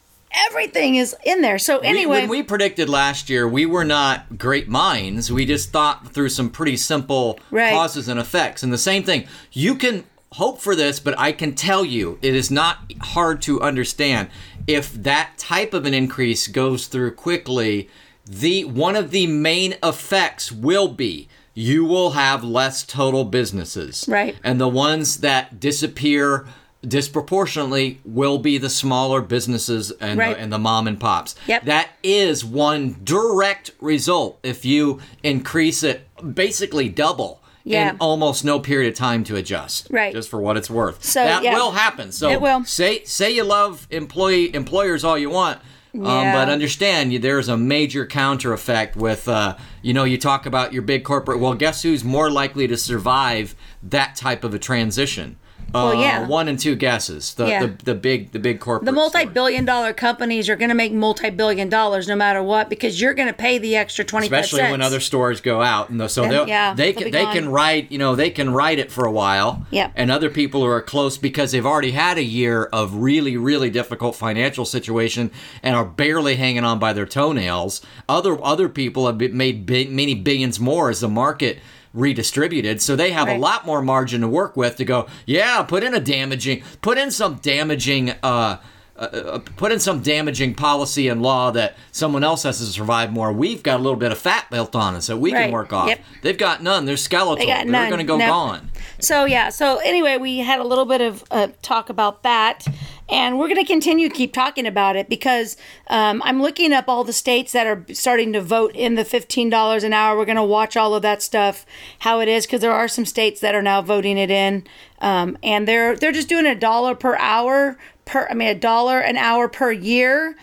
[SPEAKER 2] everything is in there so
[SPEAKER 3] We-
[SPEAKER 2] anyway
[SPEAKER 3] when we predicted last year, we were not great minds. We just thought through some pretty simple
[SPEAKER 2] Right.
[SPEAKER 3] causes and effects. And the same thing, you can hope for this, but I can tell you it is not hard to understand. If that type of an increase goes through quickly, the one of the main effects will be you will have less total businesses.
[SPEAKER 2] Right.
[SPEAKER 3] And the ones that disappear disproportionately will be the smaller businesses and,
[SPEAKER 2] Right.
[SPEAKER 3] the, and the mom and pops.
[SPEAKER 2] Yep.
[SPEAKER 3] That is one direct result if you increase it basically double
[SPEAKER 2] Yeah.
[SPEAKER 3] in almost no period of time to adjust.
[SPEAKER 2] Right.
[SPEAKER 3] Just for what it's worth.
[SPEAKER 2] So,
[SPEAKER 3] that
[SPEAKER 2] yeah.
[SPEAKER 3] will happen. So
[SPEAKER 2] It will.
[SPEAKER 3] say say you love employee employers all you want. Um, but understand you, there's a major counter effect with uh, you know you talk about your big corporate well guess who's more likely to survive that type of a transition
[SPEAKER 2] Well, uh, yeah.
[SPEAKER 3] one and two guesses the,
[SPEAKER 2] Yeah.
[SPEAKER 3] the, the big the big corporate
[SPEAKER 2] The multi-billion dollar companies are going to make multi-billion dollars no matter what because you're going to pay the extra 25
[SPEAKER 3] especially
[SPEAKER 2] cents.
[SPEAKER 3] when other stores go out and so they'll,
[SPEAKER 2] yeah,
[SPEAKER 3] they can they
[SPEAKER 2] gone.
[SPEAKER 3] can ride you know they can ride it for a while
[SPEAKER 2] Yep.
[SPEAKER 3] and other people who are close because they've already had a year of really really difficult financial situation and are barely hanging on by their toenails other other people have made big, many billions more as the market redistributed so they have a lot more margin to work with to go yeah put in a damaging put in some damaging uh uh, uh, put in some damaging policy and law that someone else has to survive more. We've got a little bit of fat built on us that we
[SPEAKER 2] Right.
[SPEAKER 3] can work off.
[SPEAKER 2] Yep.
[SPEAKER 3] They've got none. They're skeletal.
[SPEAKER 2] They got none.
[SPEAKER 3] They're going to go
[SPEAKER 2] Nope.
[SPEAKER 3] gone.
[SPEAKER 2] So yeah. So anyway, we had a little bit of uh, talk about that, and we're going to continue to keep talking about it because um, I'm looking up all the states that are starting to vote in the fifteen dollars an hour. We're going to watch all of that stuff, how it is, because there are some states that are now voting it in, um, and they're they're just doing a dollar per hour per. I mean, a dollar an hour per year.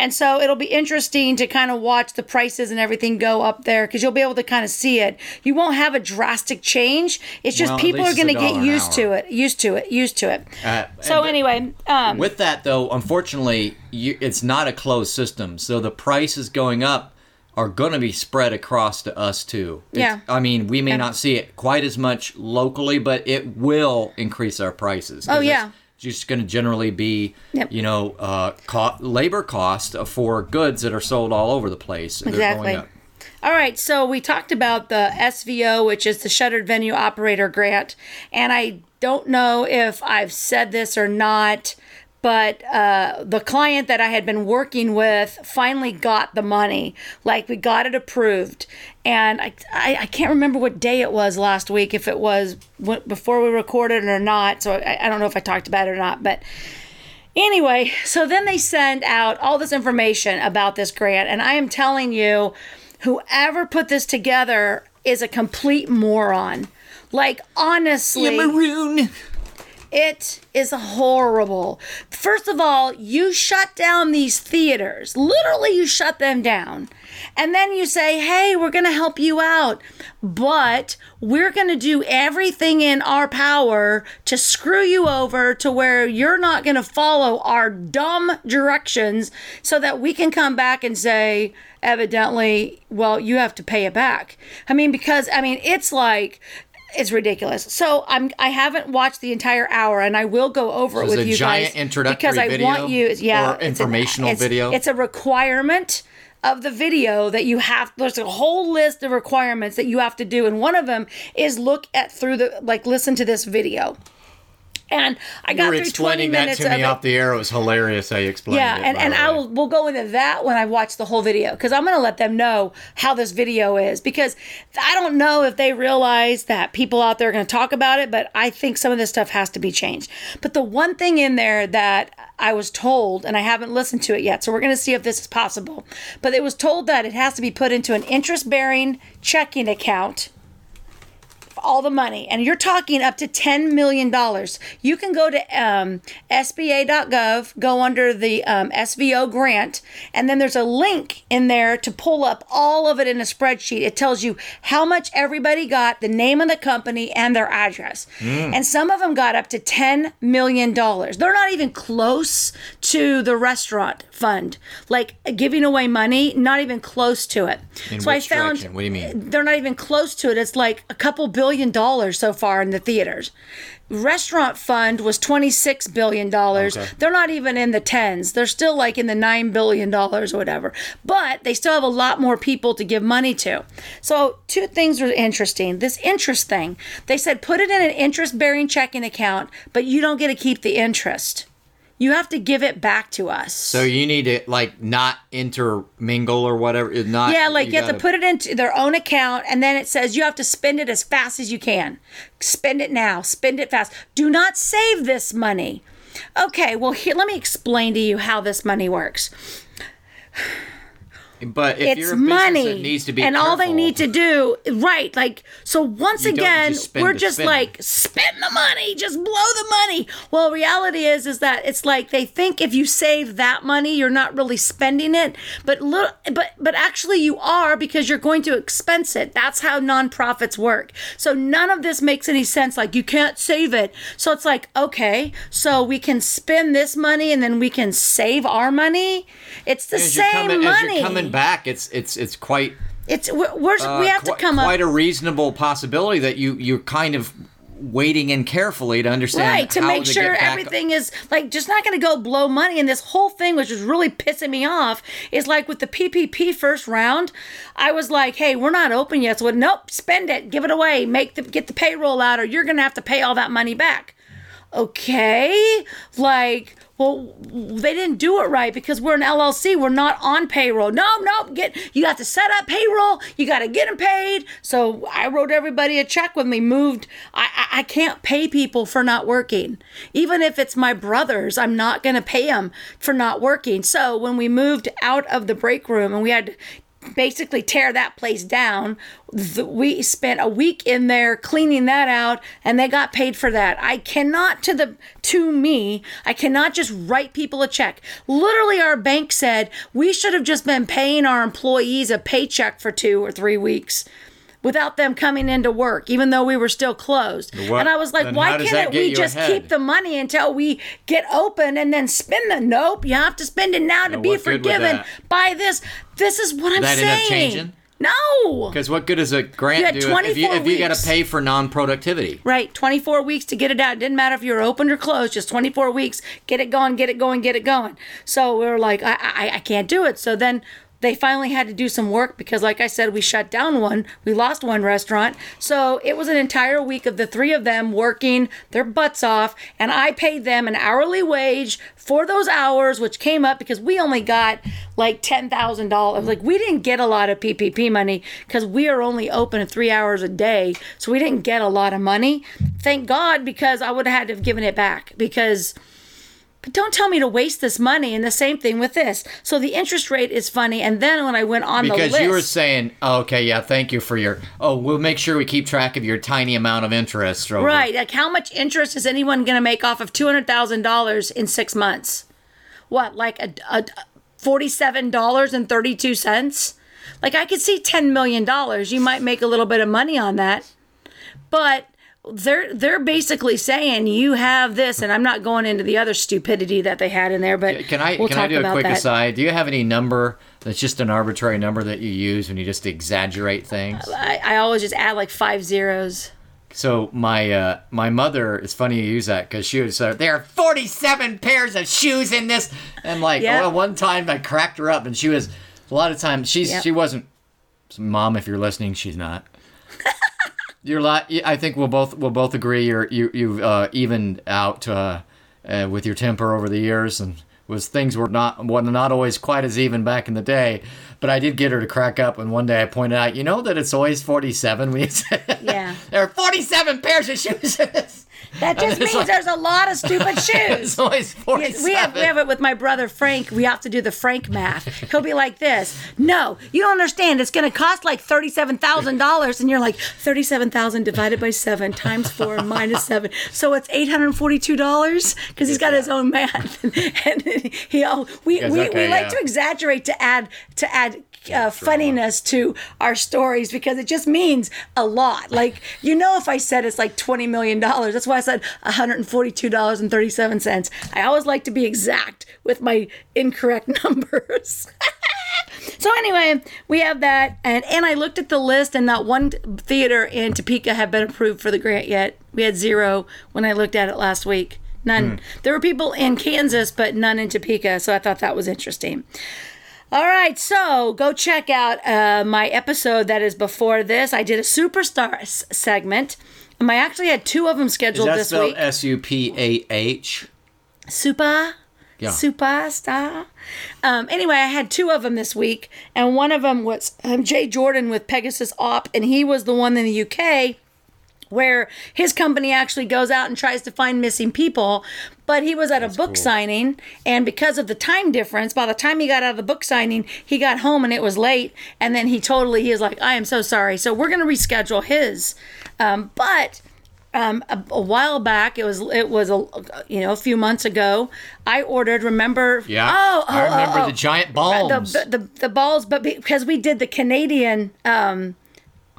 [SPEAKER 2] And so it'll be interesting to kind of watch the prices and everything go up there because you'll be able to kind of see it. You won't have a drastic change. It's just
[SPEAKER 3] Well,
[SPEAKER 2] people are going to get used to it, used to it, used to it.
[SPEAKER 3] Uh,
[SPEAKER 2] so anyway, um,
[SPEAKER 3] With that, though, unfortunately, you, it's not a closed system. So the prices going up are going to be spread across to us, too. It's-
[SPEAKER 2] Yeah.
[SPEAKER 3] I mean, we may not see it quite as much locally, but it will increase our prices.
[SPEAKER 2] Oh, yeah.
[SPEAKER 3] It's Just going to generally be,
[SPEAKER 2] Yep.
[SPEAKER 3] you know, uh, co- labor cost for goods that are sold all over the place.
[SPEAKER 2] Exactly.
[SPEAKER 3] going up.
[SPEAKER 2] All right, so we talked about the SVO, which is the Shuttered Venue Operator Grant, and I don't know if I've said this or not, but uh, the client that I had been working with finally got the money. Like we got it approved, and I, I, I can't remember what day it was last week, if it was before we recorded or not. So I, I don't know if I talked about it or not, but. Anyway, so then they send out all this information about this grant, and I am telling you, whoever put this together is a complete moron. Like, honestly.
[SPEAKER 3] maroon.
[SPEAKER 2] It is horrible. First of all, you shut down these theaters. Literally, you shut them down. And then you say, hey, we're going to help you out, but we're going to do everything in our power to screw you over to where you're not going to follow our dumb directions so that we can come back and say, evidently, well, you have to pay it back. I mean, because, I mean, it's like, it's ridiculous. So I'm I haven't watched the entire hour, and I will go over
[SPEAKER 3] So
[SPEAKER 2] it
[SPEAKER 3] it's
[SPEAKER 2] with
[SPEAKER 3] a
[SPEAKER 2] you
[SPEAKER 3] giant
[SPEAKER 2] guys because I want you. Yeah,
[SPEAKER 3] or
[SPEAKER 2] it's
[SPEAKER 3] informational
[SPEAKER 2] it's-
[SPEAKER 3] video?
[SPEAKER 2] It's a requirement of the video that you have. There's a whole list of requirements that you have to do, and one of them is look at through the like listen to this video. And I got
[SPEAKER 3] You were
[SPEAKER 2] through 20
[SPEAKER 3] explaining that
[SPEAKER 2] minutes
[SPEAKER 3] to me off the air. It was hilarious how you explained
[SPEAKER 2] Yeah,
[SPEAKER 3] it.
[SPEAKER 2] and, and I will we'll go into that when I watch the whole video because I'm gonna let them know how this video is because I don't know if they realize that people out there are gonna talk about it, but I think some of this stuff has to be changed. But the one thing in there that I was told, and I haven't listened to it yet, so we're gonna see if this is possible. But it was told that it has to be put into an interest bearing checking account all the money, and you're talking up to $10 million. You can go to um, SBA.gov, go under the um, SVO grant, and then there's a link in there to pull up all of it in a spreadsheet. It tells you how much everybody got, the name of the company, and their address. And some of them got up to $10 million. They're not even close to the restaurant fund, like giving away money, not even close to it.
[SPEAKER 3] In
[SPEAKER 2] so I found
[SPEAKER 3] direction? What do you mean?
[SPEAKER 2] they're not even close to it. It's like a couple billion dollars so far in the theaters. Restaurant fund was twenty six billion dollars.
[SPEAKER 3] Okay.
[SPEAKER 2] They're not even in the tens. They're still like in the nine billion dollars or whatever. But they still have a lot more people to give money to. So two things are interesting. This interest thing. They said put it in an interest bearing checking account, but you don't get to keep the interest. You have to give it back to us.
[SPEAKER 3] So you need to like not intermingle or whatever. Not
[SPEAKER 2] Yeah, like you, have to
[SPEAKER 3] gotta-
[SPEAKER 2] put it into their own account, and then it says you have to spend it as fast as you can. Spend it now. Spend it fast. Do not save this money. Okay, well here let me explain to you how this money works.
[SPEAKER 3] But if
[SPEAKER 2] it's
[SPEAKER 3] you're a business
[SPEAKER 2] money,
[SPEAKER 3] needs to be
[SPEAKER 2] and all they need to do, right? Like so. Once again,
[SPEAKER 3] just
[SPEAKER 2] we're just
[SPEAKER 3] spend.
[SPEAKER 2] like spend the money, just blow the money. Well, reality is, is that it's like they think if you save that money, you're not really spending it, but look, but but actually you are because you're going to expense it. That's how nonprofits work. So none of this makes any sense. Like you can't save it. So it's like okay, so we can spend this money and then we can save our money. It's the
[SPEAKER 3] as
[SPEAKER 2] same
[SPEAKER 3] coming,
[SPEAKER 2] money.
[SPEAKER 3] Back, it's it's it's quite
[SPEAKER 2] It's we're, we're
[SPEAKER 3] uh,
[SPEAKER 2] we have
[SPEAKER 3] qui-
[SPEAKER 2] to come up
[SPEAKER 3] quite a reasonable possibility that you you're kind of waiting in carefully to understand
[SPEAKER 2] right to make
[SPEAKER 3] to
[SPEAKER 2] sure everything is like just not going to go blow money. And this whole thing, which is really pissing me off, is like with the PPP first round, I was like, hey, we're not open yet, so nope, spend it, give it away, make the get the payroll out, or you're going to have to pay all that money back. Okay, like. Well, they didn't do it right because we're an LLC. We're not on payroll. No, no, get you got to set up payroll. You got to get them paid. So I wrote everybody a check when we moved. I, I I can't pay people for not working, even if it's my brothers. I'm not going to pay them for not working. So when we moved out of the break room and we had basically tear that place down. The, we spent a week in there cleaning that out and they got paid for that. I cannot to the to me, I cannot just write people a check. Literally our bank said we should have just been paying our employees a paycheck for 2 or 3 weeks. Without them coming into work, even though we were still closed.
[SPEAKER 3] What-
[SPEAKER 2] And I was like,
[SPEAKER 3] then
[SPEAKER 2] why
[SPEAKER 3] how does that
[SPEAKER 2] can't we just
[SPEAKER 3] ahead?
[SPEAKER 2] keep the money until we get open and then spend the nope, you have to spend it now to be
[SPEAKER 3] what good would
[SPEAKER 2] forgiven by this. This is what I'm
[SPEAKER 3] That
[SPEAKER 2] saying. No.
[SPEAKER 3] Because what good is a grant do if you
[SPEAKER 2] 24
[SPEAKER 3] if you got to pay for non-productivity?
[SPEAKER 2] Right, 24 weeks to get it out. It didn't matter if you were open or closed, just 24 weeks. Get it going, get it going, get it going. So we were like, I, I, I can't do it. So then they finally had to do some work because, like I said, we shut down one, we lost one restaurant. So it was an entire week of the three of them working their butts off, and I paid them an hourly wage for those hours, which came up because we only got like $10,000. Like, we didn't get a lot of PPP money because we are only open three hours a day. So we didn't get a lot of money. Thank God, because I would have had to have given it back because but don't tell me to waste this money. And the same thing with this. So the interest rate is funny. And then when I went on the list.
[SPEAKER 3] Because you were saying, oh, okay, yeah, thank you for your. Oh, we'll make sure we keep track of your tiny amount of interest. Over.
[SPEAKER 2] right, like how much interest is anyone going to make off of two hundred thousand dollars in six months? What, like a, a forty-seven dollars and thirty-two cents? Like I could see ten million dollars. You might make a little bit of money on that, but they're they're basically saying you have this, and I'm not going into the other stupidity that they had in there. But
[SPEAKER 3] Can I
[SPEAKER 2] we'll
[SPEAKER 3] can I do a quick
[SPEAKER 2] that.
[SPEAKER 3] aside? Do you have any number that's just an arbitrary number that you use when you just exaggerate things?
[SPEAKER 2] I, I always just add like five zeros.
[SPEAKER 3] So my uh, my mother, it's funny you use that because she would say there are forty seven pairs of shoes in this, and like
[SPEAKER 2] Yep.
[SPEAKER 3] well, one time I cracked her up, and she was a lot of times she's
[SPEAKER 2] Yep.
[SPEAKER 3] she wasn't. Mom, if you're listening, she's not. You're lot. I think we'll both we'll both agree you're you you've uh, evened out uh, uh, with your temper over the years and. Was things were not were not always quite as even back in the day, but I did get her to crack up. And one day I pointed out, you know that it's always forty seven. We
[SPEAKER 2] Yeah.
[SPEAKER 3] there are 47 pairs of shoes.
[SPEAKER 2] That just means
[SPEAKER 3] like-
[SPEAKER 2] there's a lot of stupid shoes.
[SPEAKER 3] It's always 47.
[SPEAKER 2] We have we have it with my brother Frank. We have to do the Frank math. He'll be like this. No, you don't understand. It's going to cost like thirty-seven thousand dollars, and you're like thirty-seven thousand divided by seven times four minus seven. So it's eight hundred forty-two dollars because he's got his own math. and he all we we,
[SPEAKER 3] okay,
[SPEAKER 2] we like
[SPEAKER 3] yeah.
[SPEAKER 2] to exaggerate to add to add. Uh, funniness to our stories because it just means a lot. Like you know, if I said it's like twenty million dollars, that's why I said one hundred and forty-two dollars and thirty-seven cents. I always like to be exact with my incorrect numbers. so anyway, we have that, and and I looked at the list, and not one theater in Topeka had been approved for the grant yet. We had zero when I looked at it last week. None. There were people in Kansas, but none in Topeka. So I thought that was interesting. All right, so go check out uh, my episode that is before this. I did a superstar s- segment. Um, I actually had two of them scheduled this week.
[SPEAKER 3] S U P A H?
[SPEAKER 2] Super.
[SPEAKER 3] Yeah.
[SPEAKER 2] Superstar. Um, anyway, I had two of them this week, and one of them was um, Jay Jordan with Pegasus Op, and he was the one in the UK where his company actually goes out and tries to find missing people. But he was at a book signing, and because of the time difference, by the time he got out of the book signing, he got home and it was late. And then he totally, he was like, I am so sorry. So we're going to reschedule his. Um, but um, a, a while back, it was it was a you know a few months ago. I ordered. Remember?
[SPEAKER 3] Yeah.
[SPEAKER 2] Oh, oh
[SPEAKER 3] I remember
[SPEAKER 2] oh, oh.
[SPEAKER 3] the giant balls.
[SPEAKER 2] The, the, the, the balls, but because we did the Canadian um,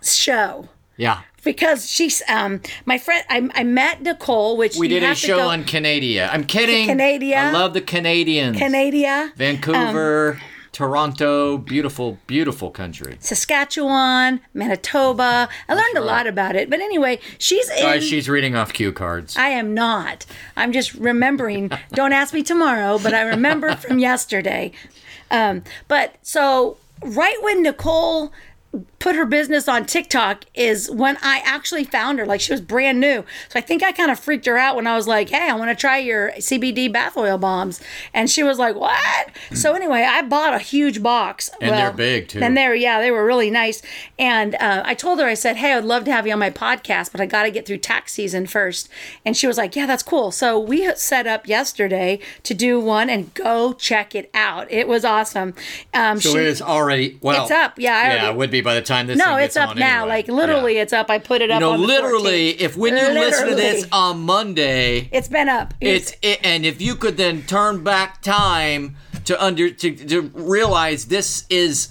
[SPEAKER 2] show
[SPEAKER 3] yeah.
[SPEAKER 2] Because she's um my friend I, I met Nicole which
[SPEAKER 3] We did a show on Canada. I'm kidding.
[SPEAKER 2] Canada.
[SPEAKER 3] I love the Canadians.
[SPEAKER 2] Canada
[SPEAKER 3] Vancouver,
[SPEAKER 2] Um,
[SPEAKER 3] Toronto, beautiful, beautiful country.
[SPEAKER 2] Saskatchewan Manitoba I learned a lot about it but anyway she's in
[SPEAKER 3] she's reading off cue cards.
[SPEAKER 2] I am not I'm just remembering don't ask me tomorrow but I remember from yesterday um but so right when Nicole put her business on TikTok is when I actually found her. Like she was brand new. So I think I kind of freaked her out when I was like, hey, I want to try your CBD bath oil bombs. And she was like, what? So anyway, I bought a huge box.
[SPEAKER 3] And they're big, too.
[SPEAKER 2] And they're, yeah, they were really nice. And uh, I told her, I said, hey, I'd love to have you on my podcast, but I got to get through tax season first. And she was like, yeah, that's cool. So we set up yesterday to do one and go check it out. It was awesome. Um,
[SPEAKER 3] so
[SPEAKER 2] she-
[SPEAKER 3] it is already well.
[SPEAKER 2] It's up, yeah, I
[SPEAKER 3] yeah,
[SPEAKER 2] already-
[SPEAKER 3] it would be by the time this.
[SPEAKER 2] no, it's up now.
[SPEAKER 3] anyway.
[SPEAKER 2] Like literally,
[SPEAKER 3] Yeah.
[SPEAKER 2] it's up. I put it up.
[SPEAKER 3] You know, literally,
[SPEAKER 2] 14th.
[SPEAKER 3] if when you listen to this on Monday,
[SPEAKER 2] it's been up.
[SPEAKER 3] it's it, and if you could then turn back time to under to, to realize this is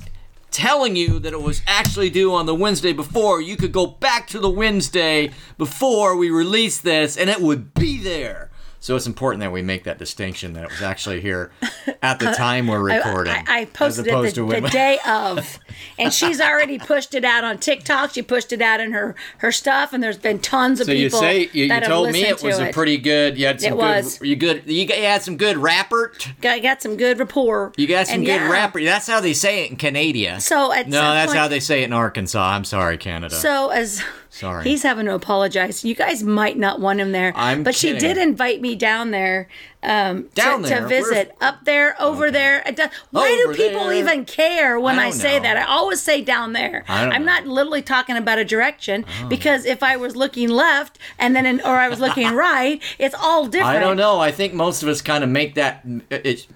[SPEAKER 3] telling you that it was actually due on the Wednesday before, you could go back to the Wednesday before we released this, and it would be there. So it's important that we make that distinction that it was actually here at the uh, time we're recording.
[SPEAKER 2] I, I
[SPEAKER 3] as
[SPEAKER 2] posted it the, the day of, and she's already pushed it out on TikTok. She pushed it out in her her stuff, and there's been tons of
[SPEAKER 3] So you
[SPEAKER 2] people.
[SPEAKER 3] say you, you
[SPEAKER 2] that have
[SPEAKER 3] told me it was
[SPEAKER 2] to
[SPEAKER 3] a pretty good. You had some
[SPEAKER 2] It
[SPEAKER 3] good.
[SPEAKER 2] was.
[SPEAKER 3] You good. You got- you had some good rapper.
[SPEAKER 2] got, got some good rapport.
[SPEAKER 3] You got some good
[SPEAKER 2] yeah.
[SPEAKER 3] rapper. That's how they say it in Canada.
[SPEAKER 2] So at
[SPEAKER 3] no,
[SPEAKER 2] some
[SPEAKER 3] that's
[SPEAKER 2] point-
[SPEAKER 3] how they say it in Arkansas. I'm sorry, Canada.
[SPEAKER 2] So as
[SPEAKER 3] Sorry.
[SPEAKER 2] he's having to apologize. You guys might not want him there.
[SPEAKER 3] I'm
[SPEAKER 2] but she did invite me down there. Um,
[SPEAKER 3] Down
[SPEAKER 2] to,
[SPEAKER 3] there?
[SPEAKER 2] to visit up there, over there. It Why
[SPEAKER 3] Over
[SPEAKER 2] do people
[SPEAKER 3] there.
[SPEAKER 2] even care when
[SPEAKER 3] I
[SPEAKER 2] I, say
[SPEAKER 3] know.
[SPEAKER 2] that? I always say down there.
[SPEAKER 3] I don't
[SPEAKER 2] I'm
[SPEAKER 3] know. Oh.
[SPEAKER 2] not literally talking about a direction because if I was looking left and then in, or I was looking right, it's all different.
[SPEAKER 3] I don't know. I think most of us kind of make that it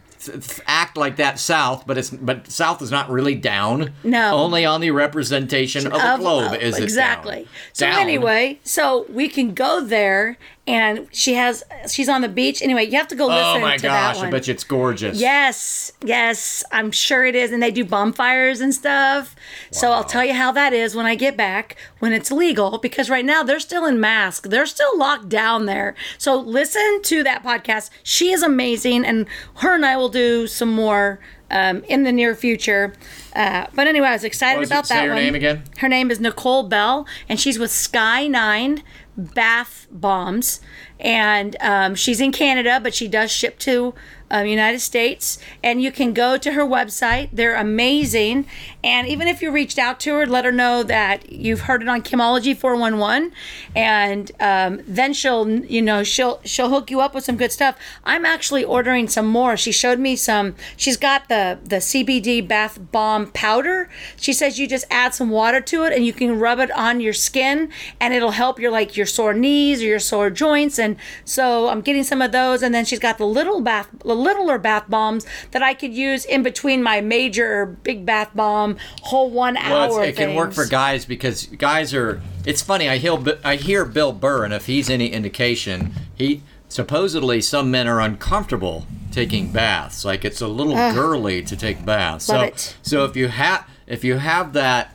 [SPEAKER 3] act like that south, but it's but south is not really down.
[SPEAKER 2] No.
[SPEAKER 3] only on the representation of the globe
[SPEAKER 2] of-
[SPEAKER 3] is it
[SPEAKER 2] exactly.
[SPEAKER 3] down.
[SPEAKER 2] So
[SPEAKER 3] Down.
[SPEAKER 2] anyway, so we can go there, and she has she's on the beach. Anyway, you have to go oh listen
[SPEAKER 3] Oh my
[SPEAKER 2] to that
[SPEAKER 3] gosh!
[SPEAKER 2] one.
[SPEAKER 3] I bet you it's gorgeous.
[SPEAKER 2] Yes, yes, I'm sure it is. And they do bonfires and stuff. So I'll tell you how that is when I get back, when it's legal, because right now they're still in mask. They're still locked down there. So listen to that podcast. She is amazing. And her and I will do some more um, in the near future. Uh, but anyway, I was excited
[SPEAKER 3] was it?
[SPEAKER 2] about
[SPEAKER 3] Say
[SPEAKER 2] that
[SPEAKER 3] her
[SPEAKER 2] one.
[SPEAKER 3] name again?
[SPEAKER 2] Her name is Nicole Bell, and she's with Sky Nine Bath Bombs. And um, she's in Canada, but she does ship to um, United States. And you can go to her website. They're amazing. And even if you reached out to her, let her know that you've heard it on Kimology 411. And um, then she'll, you know, she'll she'll hook you up with some good stuff. I'm actually ordering some more. She showed me some. She's got the the CBD bath bomb powder. She says you just add some water to it and you can rub it on your skin and it'll help your like your sore knees or your sore joints. And so I'm getting some of those. And then she's got the little bath, the littler bath bombs that I could use in between my major big bath bomb whole one
[SPEAKER 3] Well,
[SPEAKER 2] hour.
[SPEAKER 3] it's, it can work for guys because guys are. It's funny. I hear I hear Bill Burr, and if he's any indication, he supposedly some men are uncomfortable taking baths. Like it's a little girly to take baths.
[SPEAKER 2] Love
[SPEAKER 3] so
[SPEAKER 2] it.
[SPEAKER 3] so if you have if you have that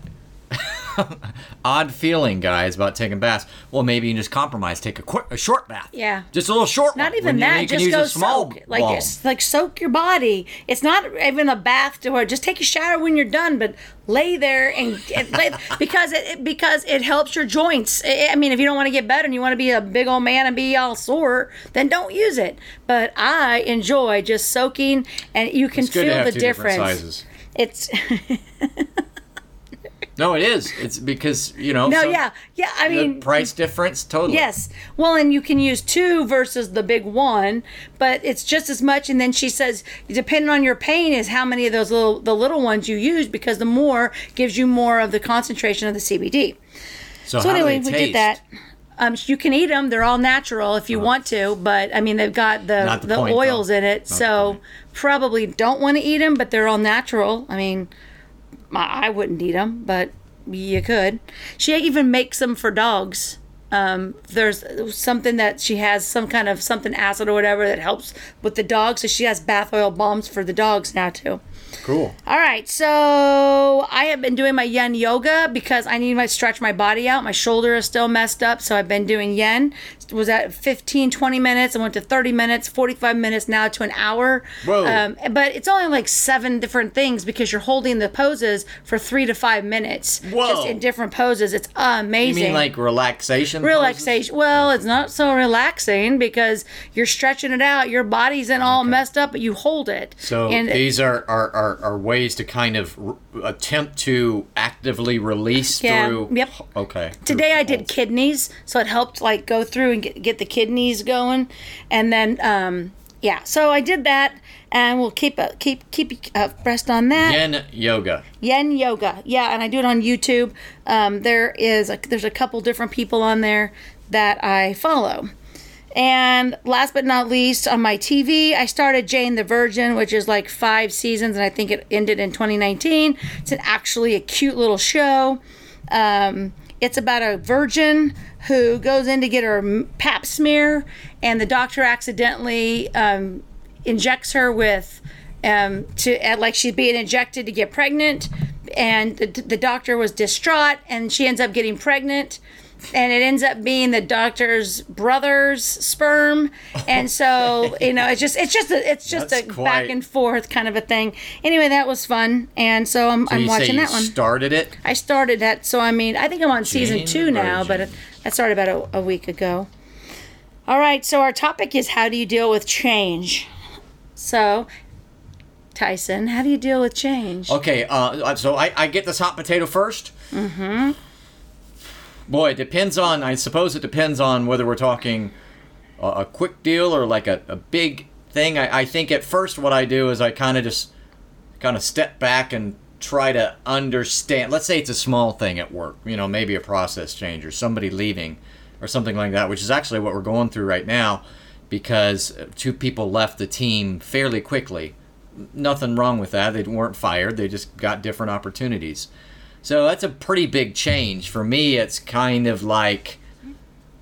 [SPEAKER 3] odd feeling, guys, about taking baths, well, maybe you can just compromise. Take a quick, a short bath.
[SPEAKER 2] Yeah.
[SPEAKER 3] Just a little short one.
[SPEAKER 2] Not even
[SPEAKER 3] when you-
[SPEAKER 2] that.
[SPEAKER 3] You can
[SPEAKER 2] just
[SPEAKER 3] use
[SPEAKER 2] go
[SPEAKER 3] a small
[SPEAKER 2] soak. Like
[SPEAKER 3] ball.
[SPEAKER 2] it's like soak your body. It's not even a bath to where just take a shower when you're done, but lay there and, and lay, because it because it helps your joints. I I mean, if you don't want to get better and you want to be a big old man and be all sore, then don't use it. But I enjoy just soaking, and you can
[SPEAKER 3] It's good to
[SPEAKER 2] feel the difference. It's
[SPEAKER 3] No, it is. It's because you know.
[SPEAKER 2] no, yeah, yeah. I
[SPEAKER 3] the
[SPEAKER 2] mean,
[SPEAKER 3] price difference totally.
[SPEAKER 2] Yes. Well, and you can use two versus the big one, but it's just as much. And then she says, depending on your pain, is how many of those little the little ones you use because the more gives you more of the concentration of the CBD.
[SPEAKER 3] So,
[SPEAKER 2] So anyway, we did that. Um, you can eat them; they're all natural if you want to. But I mean, they've got the
[SPEAKER 3] the
[SPEAKER 2] the,
[SPEAKER 3] point,
[SPEAKER 2] oils
[SPEAKER 3] though.
[SPEAKER 2] in it,
[SPEAKER 3] Not
[SPEAKER 2] so probably don't want to eat them. But they're all natural. I mean, I wouldn't eat them, but you could. She even makes them for dogs. Um, there's something that she has some kind of something acid or whatever that helps with the dogs. So she has bath oil bombs for the dogs now too.
[SPEAKER 3] Cool.
[SPEAKER 2] All right, so I have been doing my yin yoga because I need to stretch my body out. My shoulder is still messed up, so I've been doing yin. Was at 15, 20 minutes. I went to 30 minutes, 45 minutes, now to an hour.
[SPEAKER 3] Whoa.
[SPEAKER 2] Um, but it's only like seven different things because you're holding the poses for three to five minutes.
[SPEAKER 3] Whoa.
[SPEAKER 2] Just in different poses. It's amazing.
[SPEAKER 3] You mean like relaxation?
[SPEAKER 2] relaxation. Well, it's not so relaxing because you're stretching it out. Your body's in all messed up, but you hold it.
[SPEAKER 3] So
[SPEAKER 2] and
[SPEAKER 3] these are, are, are, are ways to kind of r- attempt to actively release
[SPEAKER 2] Yeah,
[SPEAKER 3] through.
[SPEAKER 2] yep.
[SPEAKER 3] Okay.
[SPEAKER 2] Today I did kidneys, so it helped like go through and get, get the kidneys going, and then um, yeah, so I did that, and we'll keep uh, keep keep uh, breast on that.
[SPEAKER 3] Yin yoga.
[SPEAKER 2] Yin yoga, yeah, and I do it on YouTube. Um, there is a, there's a couple different people on there that I follow. And last but not least, on my TV, I started Jane the Virgin, which is like five seasons, and I think it ended in 2019. It's an actually a cute little show. Um, it's about a virgin who goes in to get her pap smear, and the doctor accidentally um, injects her with um, to uh, like she's being injected to get pregnant, and the, the doctor was distraught, and she ends up getting pregnant. And it ends up being the doctor's brother's sperm, and so you know it's just it's just a, it's just
[SPEAKER 3] That's
[SPEAKER 2] a
[SPEAKER 3] quite-
[SPEAKER 2] back and forth kind of a thing. Anyway, that was fun, and so I'm, I'm
[SPEAKER 3] you say
[SPEAKER 2] watching that one.
[SPEAKER 3] started it.
[SPEAKER 2] I started that, so I mean, I think I'm on season two now, but I started about a, a week ago. All right, so our topic is how do you deal with change? So, Tyson, how do you deal with change?
[SPEAKER 3] Okay, uh, so I, I get this hot potato first. Mm-hmm. Boy, it depends on. I suppose it depends on whether we're talking a, a quick deal or like a, a big thing. I, I think at first what I do is I kind of just kind of step back and try to understand. Let's say it's a small thing at work. You know, maybe a process change or somebody leaving or something like that, which is actually what we're going through right now because two people left the team fairly quickly nothing wrong with that. They weren't fired. They just got different opportunities. So that's a pretty big change. For me, it's kind of like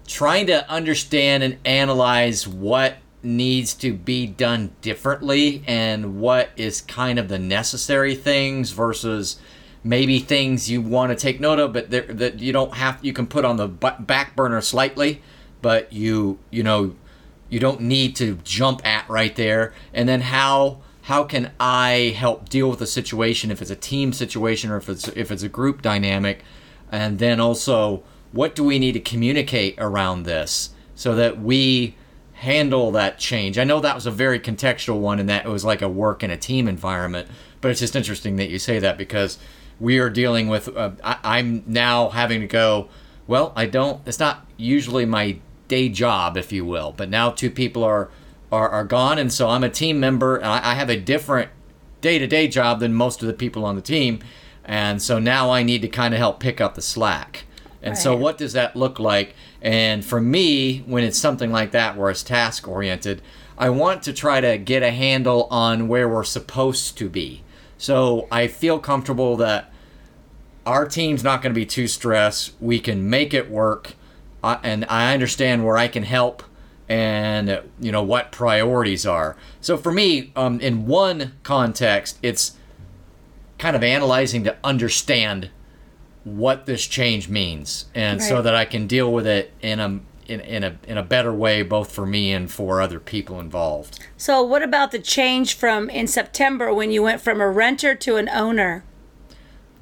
[SPEAKER 3] trying to understand and analyze what needs to be done differently and what is kind of the necessary things versus maybe things you want to take note of but that you don't have you can put on the back burner slightly but you you know you don't need to jump at right there and then how how can i help deal with the situation if it's a team situation or if it's if it's a group dynamic? And then also what do we need to communicate around this so that we handle that change? I know that was a very contextual one and that it was like a work in a team environment but it's just interesting that you say that because we are dealing with uh, I, i'm now having to go well i don't it's not usually my day job if you will but now two people are are, are gone and so i'm a team member and I, I have a different day-to-day job than most of the people on the team and so now i need to kind of help pick up the slack. And so what does that look like? And for me when it's something like that where it's task oriented i want to try to get a handle on where we're supposed to be. So i feel comfortable that our team's not going to be too stressed. We can make it work, uh, and I understand where I can help, and you know what priorities are. So for me, um, in one context, it's kind of analyzing to understand what this change means, and so that I can deal with it in a in, in a in a better way, both for me and for other people involved.
[SPEAKER 2] So, what about the change from in September when you went from a renter to an owner?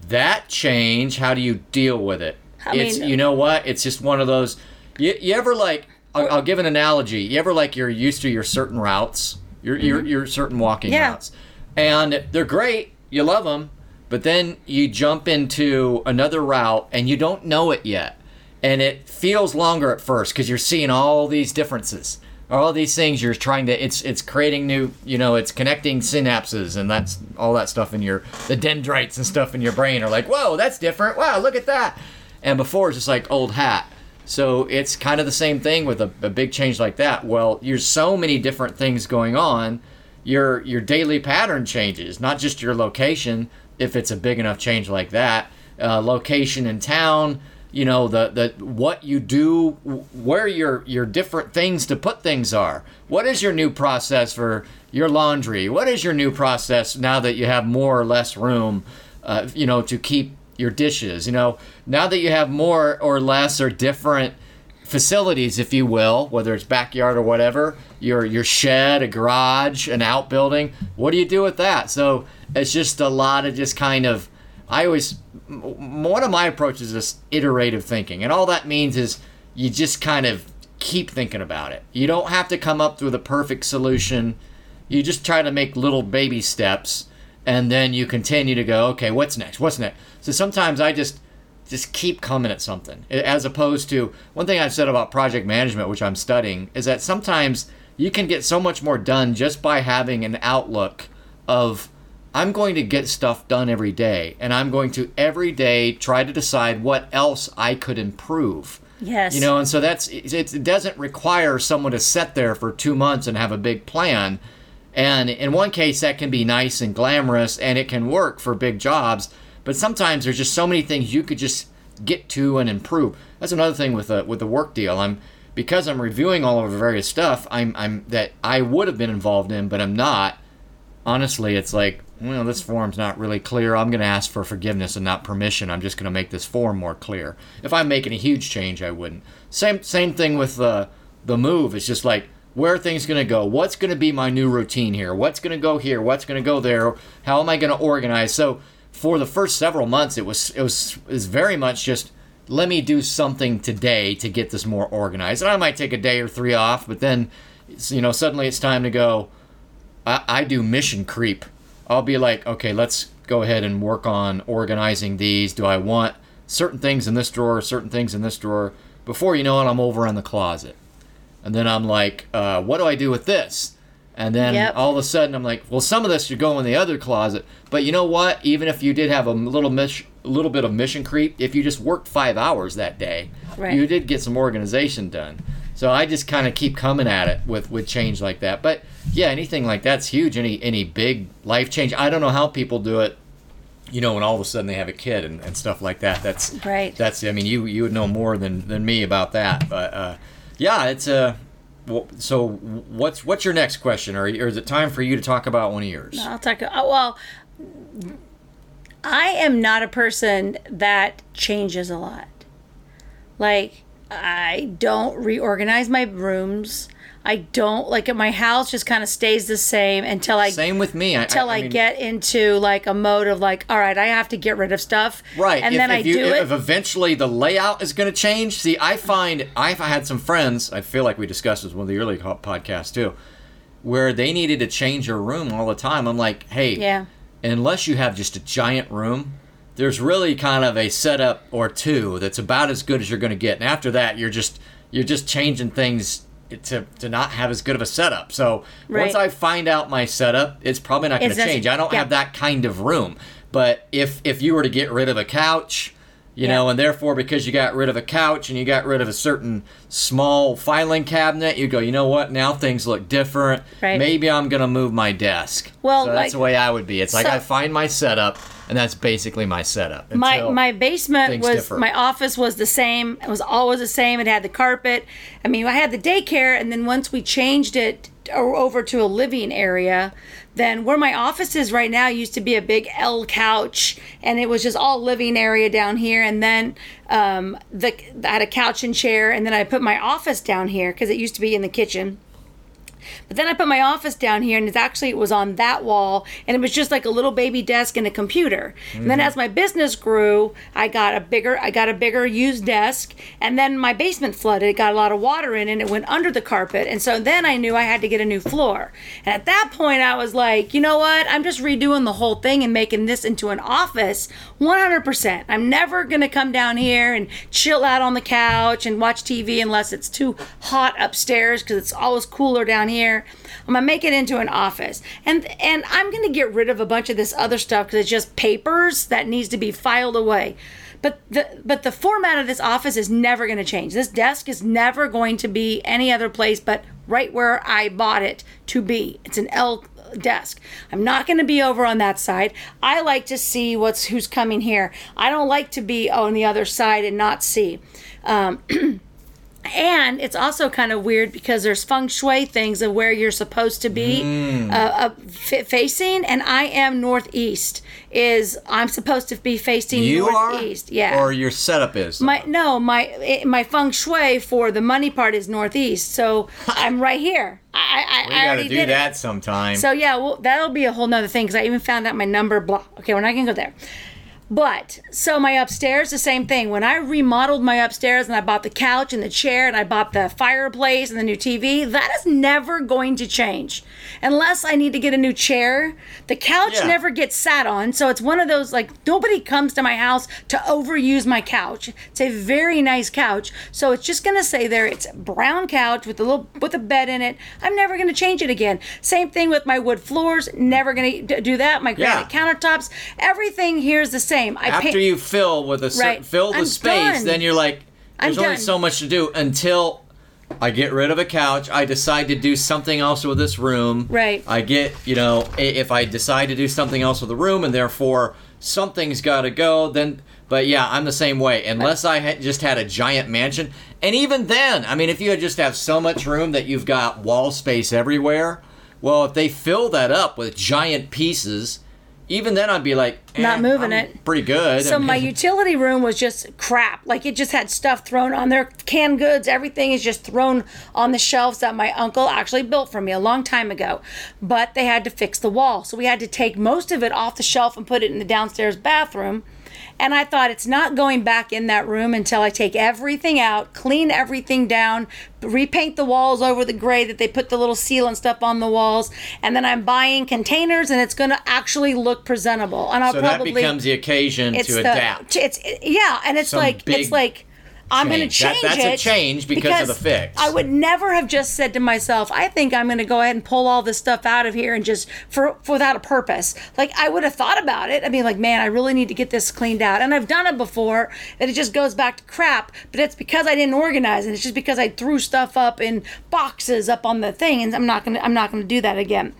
[SPEAKER 3] that change how do you deal with it
[SPEAKER 2] I
[SPEAKER 3] it's
[SPEAKER 2] mean-
[SPEAKER 3] you know what it's just one of those you, you ever like I'll, I'll give an analogy. You ever like you're used to your certain routes? Your your, your certain walking
[SPEAKER 2] Mm-hmm. Yeah.
[SPEAKER 3] routes. And they're great. You love them but then you jump into another route and you don't know it yet. And it feels longer at first because you're seeing all these differences. All these things you're trying to it's it's creating new you know it's connecting synapses and that's all that stuff in your the dendrites and stuff in your brain are like whoa that's different. Wow look at that. And before it's just like old hat so it's kind of the same thing with a, a big change like that. Well there's so many different things going on. Your your daily pattern changes not just your location if it's a big enough change like that. Uh, location in town you know the the what you do where your your different things to put things are. What is your new process for your laundry? What is your new process now that you have more or less room uh, you know to keep your dishes? You know now that you have more or less or different facilities, if you will, whether it's backyard or whatever, your your shed, a garage, an outbuilding. What do you do with that? So it's just a lot of just kind of. I always one of my approaches is iterative thinking, and all that means is you just kind of keep thinking about it. You don't have to come up with a perfect solution. You just try to make little baby steps, and then you continue to go. Okay, what's next? What's next? So sometimes I just just keep coming at something. As opposed to one thing i've said about project management which i'm studying is that sometimes you can get so much more done just by having an outlook of i'm going to get stuff done every day and i'm going to every day try to decide what else i could improve.
[SPEAKER 2] Yes.
[SPEAKER 3] you know and so that's it, it doesn't require someone to sit there for two months and have a big plan. And in one case that can be nice and glamorous and it can work for big jobs but sometimes there's just so many things you could just get to and improve that's another thing with the with the work deal i'm because i'm reviewing all of the various stuff i'm i'm that i would have been involved in but i'm not honestly, it's like, well, this form's not really clear. I'm going to ask for forgiveness and not permission. I'm just going to make this form more clear. If I'm making a huge change, I wouldn't. Same same thing with the the move. It's just like where are things going to go? What's going to be my new routine here? What's going to go here? What's going to go there? How am I going to organize? So for the first several months, it was it was it was very much just let me do something today to get this more organized. And I might take a day or three off, but then you know suddenly it's time to go. I, I do mission creep. I'll be like, okay, let's go ahead and work on organizing these. Do I want certain things in this drawer, certain things in this drawer? Before you know it, I'm over on the closet. And then I'm like, uh, what do I do with this? And then
[SPEAKER 2] Yep.
[SPEAKER 3] all of a sudden I'm like, well, some of this should go in the other closet. But you know what? Even if you did have a little mis- little bit of mission creep, if you just worked five hours that day,
[SPEAKER 2] Right.
[SPEAKER 3] you did get some organization done. So I just kind of keep coming at it with with change like that. But yeah, anything like that's huge. Any any big life change. I don't know how people do it. You know, when all of a sudden they have a kid and, and stuff like that. That's
[SPEAKER 2] Right.
[SPEAKER 3] That's I mean, you you would know more than than me about that. But uh, yeah, it's a. so what's what's your next question, or, or is it time for you to talk about one of yours?
[SPEAKER 2] I'll talk. oh, Well, I am not a person that changes a lot. Like, I don't reorganize my rooms. I don't like it. My house just kind of stays the same until I
[SPEAKER 3] Same with me. I,
[SPEAKER 2] until I,
[SPEAKER 3] mean,
[SPEAKER 2] get into like a mode of like, all right, I have to get rid of stuff.
[SPEAKER 3] Right.
[SPEAKER 2] And
[SPEAKER 3] if,
[SPEAKER 2] then
[SPEAKER 3] if
[SPEAKER 2] I
[SPEAKER 3] you,
[SPEAKER 2] do
[SPEAKER 3] if
[SPEAKER 2] it.
[SPEAKER 3] eventually the layout is going to change. See, I find I've had some friends. I feel like we discussed this one of the early podcasts too, where they needed to change their room all the time. I'm like, hey,
[SPEAKER 2] Yeah.
[SPEAKER 3] unless you have just a giant room, there's really kind of a setup or two that's about as good as you're going to get. And after that, you're just you're just changing things to, to not have as good of a setup. So once I find out my setup, it's probably not going to change. I don't
[SPEAKER 2] yeah.
[SPEAKER 3] have that kind of room. But if if you were to get rid of a couch, you
[SPEAKER 2] Yeah.
[SPEAKER 3] know, and therefore because you got rid of a couch and you got rid of a certain small filing cabinet, you go, you know what? Now things look different.
[SPEAKER 2] Right.
[SPEAKER 3] Maybe I'm gonna move my desk.
[SPEAKER 2] Well,
[SPEAKER 3] so that's
[SPEAKER 2] like-
[SPEAKER 3] the way I would be. It's like
[SPEAKER 2] So-
[SPEAKER 3] I find my setup, and that's basically my setup.
[SPEAKER 2] my my basement was
[SPEAKER 3] differ.
[SPEAKER 2] my office was the same. It was always the same. It had the carpet. I mean i had the daycare and then once we changed it over to a living area then where my office is right now used to be a big l couch and it was just all living area down here. And then um, the i had a couch and chair and then i put my office down here because it used to be in the kitchen but then I put my office down here, and it's actually it was on that wall, and it was just like a little baby desk and a computer. And then mm-hmm. as my business grew, I got a bigger I got a bigger used desk, and then my basement flooded. It got a lot of water in, and it went under the carpet. And so then I knew I had to get a new floor. And at that point, I was like, you know what? I'm just redoing the whole thing and making this into an office, 100%. I'm never gonna come down here and chill out on the couch and watch TV unless it's too hot upstairs because it's always cooler down here. I'm gonna make it into an office, and and I'm gonna get rid of a bunch of this other stuff because it's just papers that needs to be filed away. But the but the format of this office is never to change. This desk is never going to be any other place but right where I bought it to be. It's an L desk. I'm not going to be over on that side. I like to see what's who's coming here. I don't like to be on the other side and not see. Um, and it's also kind of weird because there's feng shui things of where you're supposed to be
[SPEAKER 3] Mm.
[SPEAKER 2] uh, uh, f- facing, and I am northeast. Is I'm supposed to be facing
[SPEAKER 3] you are,
[SPEAKER 2] northeast? Yeah.
[SPEAKER 3] or your setup is.
[SPEAKER 2] my no, my it, my feng shui for the money part is northeast, so I'm right here. I I,
[SPEAKER 3] we
[SPEAKER 2] I
[SPEAKER 3] got
[SPEAKER 2] already
[SPEAKER 3] to do that
[SPEAKER 2] It.
[SPEAKER 3] sometime.
[SPEAKER 2] So yeah, well that'll be a whole nother thing because I even found out my number. block. Okay, we're not gonna go there. But so my upstairs, the same thing. When I remodeled my upstairs and I bought the couch and the chair and I bought the fireplace and the new TV, that is never going to change unless I need to get a new chair. The couch
[SPEAKER 3] Yeah.
[SPEAKER 2] never gets sat on, so it's one of those like nobody comes to my house to overuse my couch. It's a very nice couch, so it's just gonna stay there. It's brown couch with a little with a bed in it. I'm never gonna change it again. Same thing with my wood floors. Never gonna do that. My granite countertops. Everything here is the same. I
[SPEAKER 3] After
[SPEAKER 2] paint-
[SPEAKER 3] you fill with a cer-
[SPEAKER 2] Right.
[SPEAKER 3] fill the
[SPEAKER 2] I'm
[SPEAKER 3] space,
[SPEAKER 2] done.
[SPEAKER 3] then you're like, there's
[SPEAKER 2] I'm
[SPEAKER 3] only
[SPEAKER 2] done.
[SPEAKER 3] so much to do until I get rid of a couch. I decide to do something else with this room.
[SPEAKER 2] Right.
[SPEAKER 3] I get, you know, if I decide to do something else with the room, and therefore something's got to go, then. But yeah, I'm the same way. Unless I had just had a giant mansion, and even then, I mean, if you just have so much room that you've got wall space everywhere, Well, if they fill that up with giant pieces, even then I'd be like,
[SPEAKER 2] Not
[SPEAKER 3] eh,
[SPEAKER 2] moving
[SPEAKER 3] I'm
[SPEAKER 2] it.
[SPEAKER 3] Pretty good.
[SPEAKER 2] So
[SPEAKER 3] I
[SPEAKER 2] my utility room was just crap. Like it just had stuff thrown on there, canned goods, everything is just thrown on the shelves that my uncle actually built for me a long time ago. But they had to fix the wall. So we had to take most of it off the shelf and put it in the downstairs bathroom. And I thought it's not going back in that room until I take everything out, clean everything down, repaint the walls over the gray that they put the little seal and stuff on the walls, and then I'm buying containers and it's going to actually look presentable. And I'll
[SPEAKER 3] so that
[SPEAKER 2] probably
[SPEAKER 3] becomes the occasion to
[SPEAKER 2] the,
[SPEAKER 3] adapt.
[SPEAKER 2] It's yeah, and it's
[SPEAKER 3] Some
[SPEAKER 2] like
[SPEAKER 3] big
[SPEAKER 2] it's like I'm going to
[SPEAKER 3] change. That- that's a
[SPEAKER 2] it.
[SPEAKER 3] change because of the fix.
[SPEAKER 2] I would never have just said to myself, I think I'm going to go ahead and pull all this stuff out of here and just for, for without a purpose. Like I would have thought about it. I mean, like man, I really need to get this cleaned out, and I've done it before, and it just goes back to crap. But it's because I didn't organize, and it's just because I threw stuff up in boxes up on the thing, and I'm not gonna I'm not gonna do that again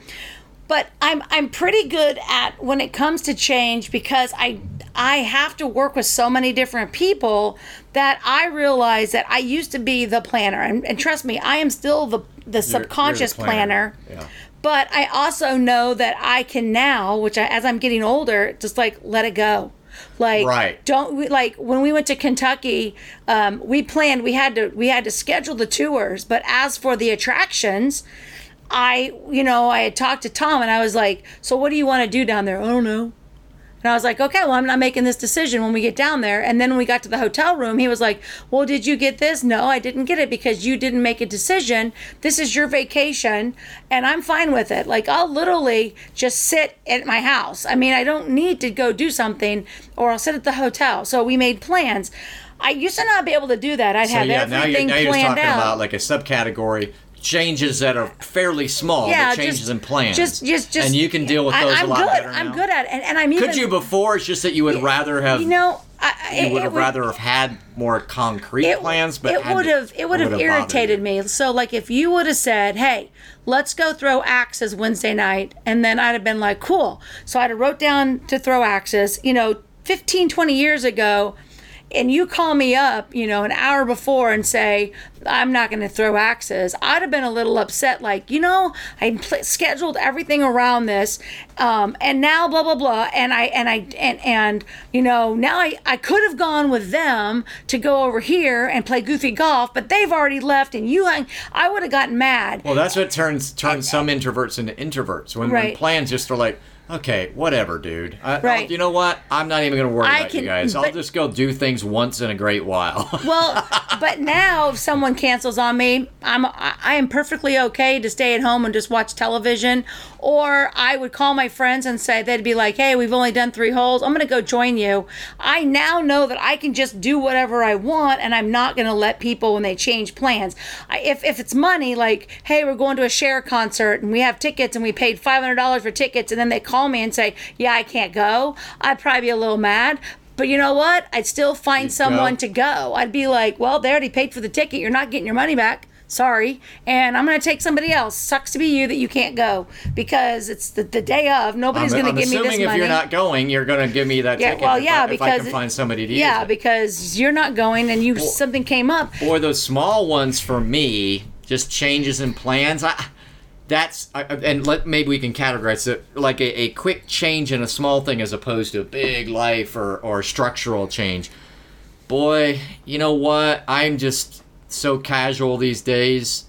[SPEAKER 2] but I'm I'm pretty good at when it comes to change because I I have to work with so many different people that I realize that I used to be the planner and, and trust me I am still the the subconscious planner.
[SPEAKER 3] Yeah.
[SPEAKER 2] But I also know that I can now, which I, as I'm getting older, just like let it go. Like
[SPEAKER 3] Right.
[SPEAKER 2] don't we, like when we went to Kentucky, um, we planned we had to we had to schedule the tours, but as for the attractions, I, you know, I had talked to Tom and I was like, so what do you want to do down there? I don't know. And I was like, okay, well, I'm not making this decision when we get down there. And then when we got to the hotel room, he was like, well, did you get this? No, I didn't get it because you didn't make a decision. This is your vacation, and I'm fine with it. Like, I'll literally just sit at my house. I mean, I don't need to go do something, or I'll sit at the hotel. So we made plans. I used to not be able to do that. I'd
[SPEAKER 3] So
[SPEAKER 2] have
[SPEAKER 3] yeah, now you're, now you're
[SPEAKER 2] planned
[SPEAKER 3] talking
[SPEAKER 2] out.
[SPEAKER 3] about like a subcategory changes that are fairly small,
[SPEAKER 2] yeah,
[SPEAKER 3] changes
[SPEAKER 2] just,
[SPEAKER 3] in plans.
[SPEAKER 2] Just, just, just,
[SPEAKER 3] and you can deal with those
[SPEAKER 2] I'm
[SPEAKER 3] a lot
[SPEAKER 2] good.
[SPEAKER 3] better
[SPEAKER 2] I'm
[SPEAKER 3] now.
[SPEAKER 2] good at it, and, and I'm even.
[SPEAKER 3] Could you before? It's just that you would rather have
[SPEAKER 2] You know, I, I-
[SPEAKER 3] you would have rather have had more concrete
[SPEAKER 2] it,
[SPEAKER 3] plans, but
[SPEAKER 2] it would have it would have irritated me. So like if you would have said, "Hey, let's go throw axes Wednesday night," and then I'd have been like, "Cool." So I'd have wrote down to throw axes. You know, 15, 20 years ago. And you call me up, you know, an hour before and say, I'm not going to throw axes. I'd have been a little upset, like, you know, I pl- scheduled everything around this, um, and now blah blah blah, and I and I and and you know now I I could have gone with them to go over here and play goofy golf, but they've already left, and you hung. I would have gotten mad.
[SPEAKER 3] Well, that's what turns turns some introverts into introverts when, when plans just are like, okay, whatever, dude. I, I'll-
[SPEAKER 2] Right.
[SPEAKER 3] you know what? I'm not even going to worry
[SPEAKER 2] I
[SPEAKER 3] about
[SPEAKER 2] can-
[SPEAKER 3] you guys. I'll just go do things once in a great while.
[SPEAKER 2] Well, but now if someone cancels on me, I'm I am perfectly okay to stay at home and just watch television. Or I would call my friends and say they'd be like, "Hey, we've only done three holes. I'm gonna go join you." I now know that I can just do whatever I want, and I'm not gonna let people when they change plans. I, if if it's money, like, "Hey, we're going to a Cher concert and we have tickets and we paid five hundred dollars for tickets," and then they call me and say, "Yeah, I can't go," I'd probably be a little mad. But you know what? I'd still find someone
[SPEAKER 3] go.
[SPEAKER 2] to go. I'd be like, well, they already paid for the ticket. You're not getting your money back. Sorry. And I'm going to take somebody else. Sucks to be you that you can't go because it's the, the day of. Nobody's going to give me this money.
[SPEAKER 3] assuming if you're not going, you're going to give me that
[SPEAKER 2] yeah,
[SPEAKER 3] ticket.
[SPEAKER 2] well, yeah,
[SPEAKER 3] I,
[SPEAKER 2] because
[SPEAKER 3] if I can find somebody to
[SPEAKER 2] yeah, because you're not going and you something came up.
[SPEAKER 3] or those small ones for me, just changes in plans. I that's and let maybe we can categorize it like a, a quick change in a small thing as opposed to a big life or or structural change. Boy, you know what? I'm just so casual these days,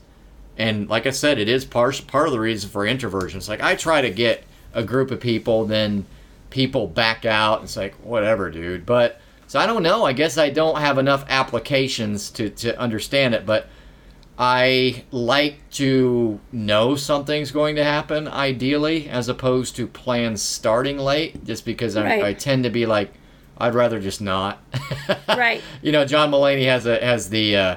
[SPEAKER 3] and like I said, it is part part of the reason for introversion. It's like I try to get a group of people, then people back out. It's like whatever, dude. But so I don't know. I guess I don't have enough applications to to understand it, but. I like to know something's going to happen, ideally, as opposed to plans starting late, just because I,
[SPEAKER 2] Right.
[SPEAKER 3] I tend to be like, I'd rather just not.
[SPEAKER 2] Right.
[SPEAKER 3] You know, John Mulaney has a has the, uh,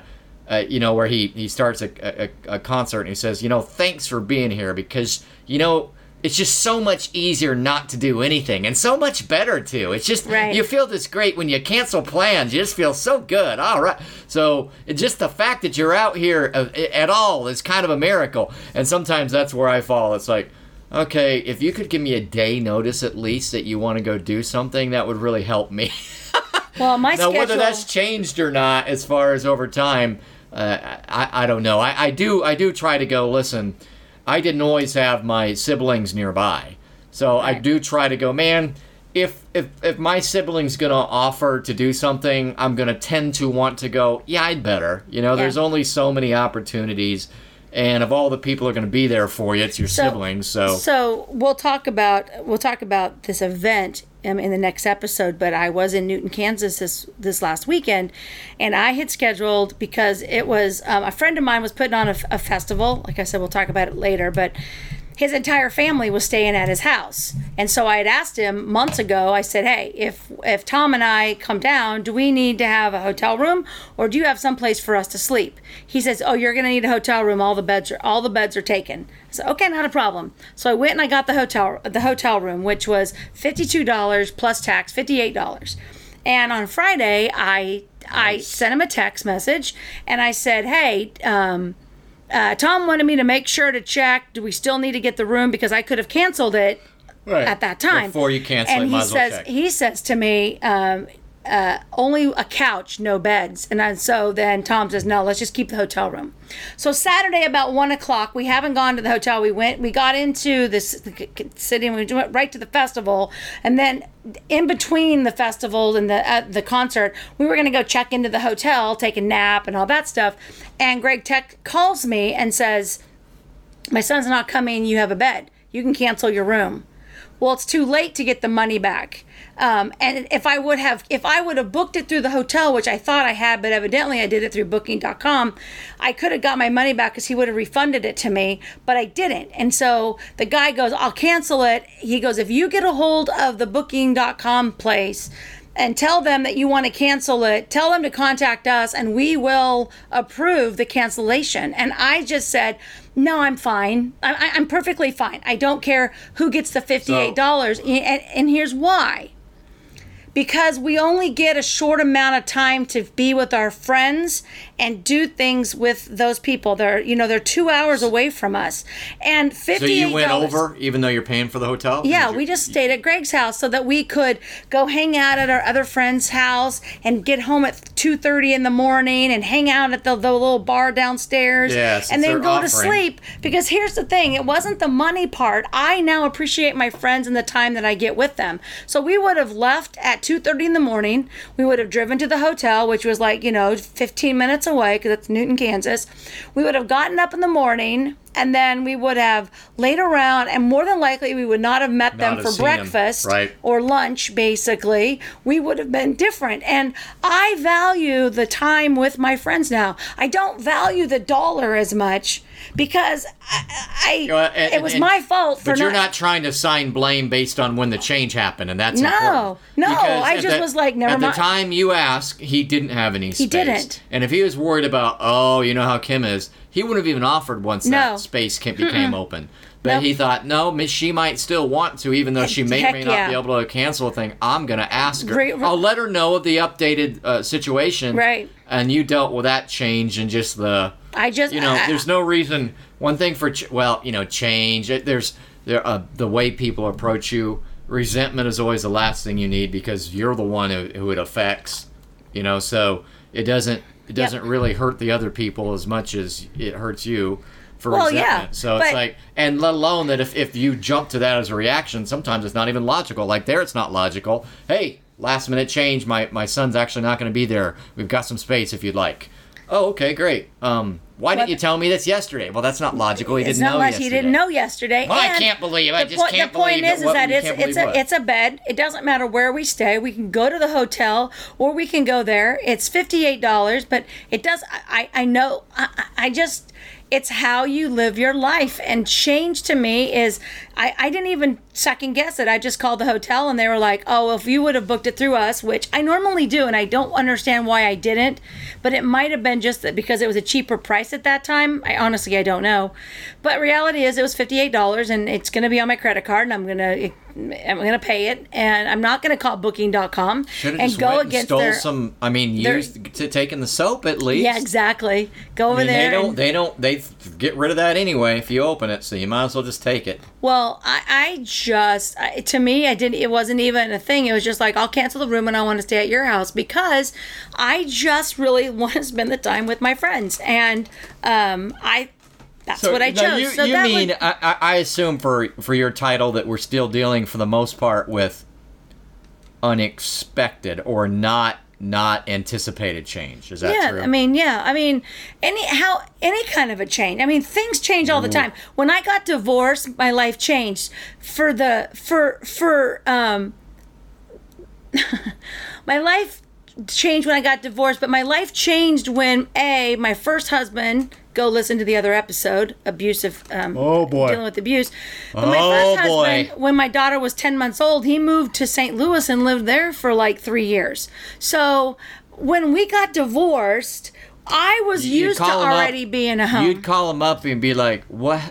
[SPEAKER 3] uh, you know, where he he starts a, a a concert and he says, you know, thanks for being here because you know. It's just so much easier not to do anything, and so much better too. It's just
[SPEAKER 2] Right.
[SPEAKER 3] you feel this great when you cancel plans. You just feel so good. All right. So it's just the fact that you're out here uh, at all is kind of a miracle. And sometimes that's where I fall. It's like, okay, if you could give me a day notice at least that you want to go do something, that would really help me.
[SPEAKER 2] Well, my
[SPEAKER 3] now,
[SPEAKER 2] schedule.
[SPEAKER 3] whether that's changed or not, as far as over time, uh, I, I don't know. I, I do I do try to go. Listen, I didn't always have my siblings nearby. So I do try to go, man. If if if my sibling's gonna offer to do something, I'm gonna tend to want to go. Yeah, I'd better. You know, there's only so many opportunities, and of all the people are gonna be there for you, it's your
[SPEAKER 2] So-
[SPEAKER 3] siblings. So,
[SPEAKER 2] So we'll talk about we'll talk about this event um, in the next episode. But I was in Newton, Kansas this this last weekend, and I had scheduled because it was um, a friend of mine was putting on a, a festival. Like I said, we'll talk about it later, but. His entire family was staying at his house, and so I had asked him months ago. I said, "Hey, if if Tom and I come down, do we need to have a hotel room, or do you have some place for us to sleep?" He says, "Oh, you're going to need a hotel room. All the beds are all the beds are taken." I said, "Okay, not a problem." So I went and I got the hotel the hotel room, which was fifty two dollars plus tax, fifty eight dollars. And on Friday, I I sent him a text message and I said, "Hey." Um, uh, Tom wanted me to make sure to check. Do we still need to get the room because I could have canceled it
[SPEAKER 3] right.
[SPEAKER 2] at that time.
[SPEAKER 3] before you cancel
[SPEAKER 2] and
[SPEAKER 3] it,
[SPEAKER 2] he
[SPEAKER 3] might as well
[SPEAKER 2] says
[SPEAKER 3] check.
[SPEAKER 2] he says to me, um, uh, only a couch, no beds. And so then Tom says, no, let's just keep the hotel room. So Saturday about one o'clock, we haven't gone to the hotel. We went, we got into this city, and we went right to the festival, and then in between the festival and the uh, the concert, we were going to go check into the hotel, take a nap, and all that stuff. And Greg Tech calls me and says, my son's not coming. You have a bed. You can cancel your room. Well, it's too late to get the money back. Um, and if I would have, if I would have booked it through the hotel, which I thought I had, but evidently I did it through Booking.com, I could have got my money back because he would have refunded it to me, but I didn't. And so the guy goes, "I'll cancel it." He goes, "If you get a hold of the Booking.com place." And tell them that you want to cancel it. Tell them to contact us and we will approve the cancellation. And I just said, no, I'm fine. I, I'm perfectly fine. I don't care who gets the $58. and, and here's why. Because we only get a short amount of time to be with our friends and do things with those people. They're, you know, they're two hours away from us. And $58.
[SPEAKER 3] So you went over, even though you're paying for the hotel.
[SPEAKER 2] Yeah, we just stayed at Greg's house so that we could go hang out at our other friend's house and get home at two thirty in the morning and hang out at the, the little bar downstairs.
[SPEAKER 3] Yeah,
[SPEAKER 2] and then go to sleep. Because here's the thing: it wasn't the money part. I now appreciate my friends and the time that I get with them. So we would have left at two thirty in the morning. We would have driven to the hotel, which was like you know fifteen minutes away because it's Newton, Kansas. We would have gotten up in the morning. And then we would have laid around, and more than likely, we would not have met them for breakfast
[SPEAKER 3] right.
[SPEAKER 2] or lunch, basically, we would have been different. And I value the time with my friends now. I don't value the dollar as much because I, I
[SPEAKER 3] and-
[SPEAKER 2] it was
[SPEAKER 3] and-
[SPEAKER 2] my fault for
[SPEAKER 3] But you're
[SPEAKER 2] not.
[SPEAKER 3] trying to sign blame based on when the change happened, and that's
[SPEAKER 2] No,
[SPEAKER 3] important.
[SPEAKER 2] no,
[SPEAKER 3] Because
[SPEAKER 2] I just
[SPEAKER 3] the-
[SPEAKER 2] was like, never
[SPEAKER 3] At
[SPEAKER 2] mind.
[SPEAKER 3] the time you asked, he didn't have any space.
[SPEAKER 2] He didn't.
[SPEAKER 3] And if he was worried about, oh, you know how Kim is, he wouldn't have even offered once
[SPEAKER 2] No.
[SPEAKER 3] that space ca- became open. But
[SPEAKER 2] Nope.
[SPEAKER 3] he thought, no, she might still want to, even though she may
[SPEAKER 2] Heck
[SPEAKER 3] may not
[SPEAKER 2] yeah.
[SPEAKER 3] be able to cancel a thing. I'm going to ask her.
[SPEAKER 2] Re- re-
[SPEAKER 3] I'll let her know of the updated uh, situation.
[SPEAKER 2] Right.
[SPEAKER 3] And you dealt with that change and just the
[SPEAKER 2] I just
[SPEAKER 3] you know,
[SPEAKER 2] I-
[SPEAKER 3] there's no reason. One thing for ch- well, you know, change. There's there uh, the way people approach you. Resentment is always the last thing you need because you're the one who, who it affects. You know, so it doesn't it doesn't really hurt the other people as much as it hurts you for
[SPEAKER 2] Well, yeah,
[SPEAKER 3] resentment. so it's like, and let alone that if if you jump to that as a reaction, sometimes it's not even logical. Like there, it's not logical. Hey, last minute change. My my son's actually not going to be there. We've got some space if you'd like. Oh, okay, great. Um, why didn't you tell me this yesterday? Well, that's not logical. He
[SPEAKER 2] It's
[SPEAKER 3] didn't know
[SPEAKER 2] much
[SPEAKER 3] yesterday.
[SPEAKER 2] he didn't know yesterday.
[SPEAKER 3] Well, I can't believe. I
[SPEAKER 2] the
[SPEAKER 3] just
[SPEAKER 2] point,
[SPEAKER 3] can't
[SPEAKER 2] the point
[SPEAKER 3] believe
[SPEAKER 2] is,
[SPEAKER 3] it.
[SPEAKER 2] is that it's it's a
[SPEAKER 3] what?
[SPEAKER 2] it's a bed. It doesn't matter where we stay. We can go to the hotel or we can go there. It's fifty eight dollars, but it does. I I know. I I just. It's how you live your life. And change to me is, I, I didn't even second guess it. I just called the hotel and they were like, oh, if you would have booked it through us, which I normally do, and I don't understand why I didn't, but it might have been just that because it was a cheaper price at that time. I honestly, I don't know. But reality is, it was $58 and it's going to be on my credit card and I'm going to. I'm gonna pay it, and I'm not gonna call Booking.com and go
[SPEAKER 3] went and
[SPEAKER 2] against
[SPEAKER 3] stole
[SPEAKER 2] their.
[SPEAKER 3] some. I mean, used to taking the soap at least.
[SPEAKER 2] yeah, exactly. Go over
[SPEAKER 3] I mean,
[SPEAKER 2] there.
[SPEAKER 3] they don't. They don't. They get rid of that anyway if you open it. So you might as well just take it.
[SPEAKER 2] Well, I, I just I, to me I didn't it wasn't even a thing. It was just like I'll cancel the room and I want to stay at your house because I just really want to spend the time with my friends and um, I That's what I
[SPEAKER 3] no,
[SPEAKER 2] chose.
[SPEAKER 3] You,
[SPEAKER 2] so
[SPEAKER 3] you
[SPEAKER 2] that
[SPEAKER 3] mean
[SPEAKER 2] would,
[SPEAKER 3] I, I I assume for for your title that we're still dealing for the most part with unexpected or not not anticipated change. Is that
[SPEAKER 2] yeah,
[SPEAKER 3] true?
[SPEAKER 2] I mean, yeah, I mean, any how any kind of a change. I mean, things change all the time. When I got divorced, my life changed for the for for um my life changed when I got divorced, but my life changed when a my first husband. Go listen to the other episode, abusive. Um,
[SPEAKER 3] Oh, boy.
[SPEAKER 2] dealing with abuse. But my
[SPEAKER 3] Oh,
[SPEAKER 2] first
[SPEAKER 3] boy.
[SPEAKER 2] when my daughter was ten months old, he moved to St. Louis and lived there for like three years. So when we got divorced, I was
[SPEAKER 3] You'd
[SPEAKER 2] used to
[SPEAKER 3] call him up-
[SPEAKER 2] already being a home.
[SPEAKER 3] You'd call him up and be like, "What,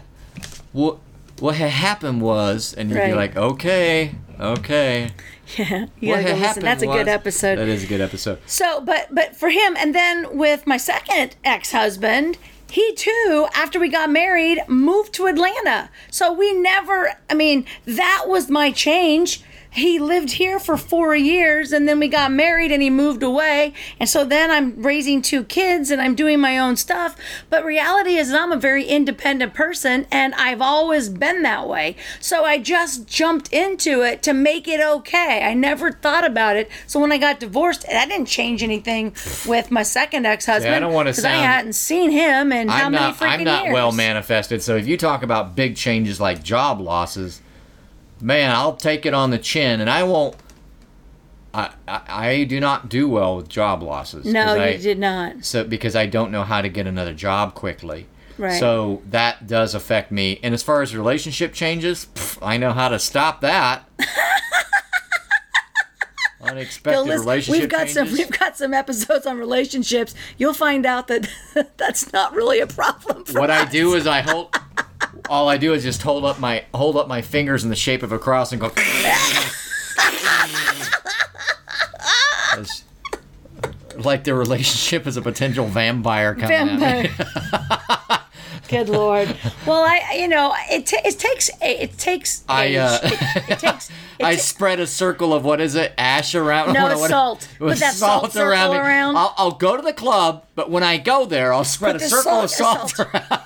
[SPEAKER 3] what, what had happened was," and you'd be like, "Okay, okay."
[SPEAKER 2] yeah, you
[SPEAKER 3] what
[SPEAKER 2] gotta go listen. That's a good episode.
[SPEAKER 3] That is a good episode.
[SPEAKER 2] So, but but for him, and then with my second ex-husband, he too, after we got married, moved to Atlanta. So we never. I mean, that was my change. He lived here for four years, and then we got married, and he moved away. And so then I'm raising two kids, and I'm doing my own stuff. But reality is, I'm a very independent person, and I've always been that way. So I just jumped into it to make it okay. I never thought about it. So when I got divorced, that didn't change anything with my second ex-husband.
[SPEAKER 3] Yeah, I don't wanna
[SPEAKER 2] because I hadn't seen him and how
[SPEAKER 3] I'm
[SPEAKER 2] many
[SPEAKER 3] not.
[SPEAKER 2] freaking
[SPEAKER 3] I'm not
[SPEAKER 2] years.
[SPEAKER 3] well manifested. So if you talk about big changes like job losses, man, I'll take it on the chin, and I won't. I I, I do not do well with job losses.
[SPEAKER 2] No, you
[SPEAKER 3] I-
[SPEAKER 2] did not.
[SPEAKER 3] So because I don't know how to get another job quickly.
[SPEAKER 2] Right.
[SPEAKER 3] So that does affect me. And as far as relationship changes, pff, I know how to stop that. Unexpected
[SPEAKER 2] listen.
[SPEAKER 3] relationship
[SPEAKER 2] We've got
[SPEAKER 3] changes.
[SPEAKER 2] some. We've got some episodes on relationships. You'll find out that that's not really a problem. For
[SPEAKER 3] what I do is I hold. All I do is just hold up my hold up my fingers in the shape of a cross and go. Like the relationship is a potential vampire coming
[SPEAKER 2] vampire. Good lord. Well, I you know it ta- it takes it takes
[SPEAKER 3] I, uh,
[SPEAKER 2] it, it takes it
[SPEAKER 3] I spread a circle of what is it? Ash around?
[SPEAKER 2] No,
[SPEAKER 3] what- what-
[SPEAKER 2] salt. Put that salt circle
[SPEAKER 3] me.
[SPEAKER 2] around.
[SPEAKER 3] I'll, I'll go to the club, but when I go there, I'll spread
[SPEAKER 2] Put
[SPEAKER 3] a circle of
[SPEAKER 2] salt-
[SPEAKER 3] salt, around.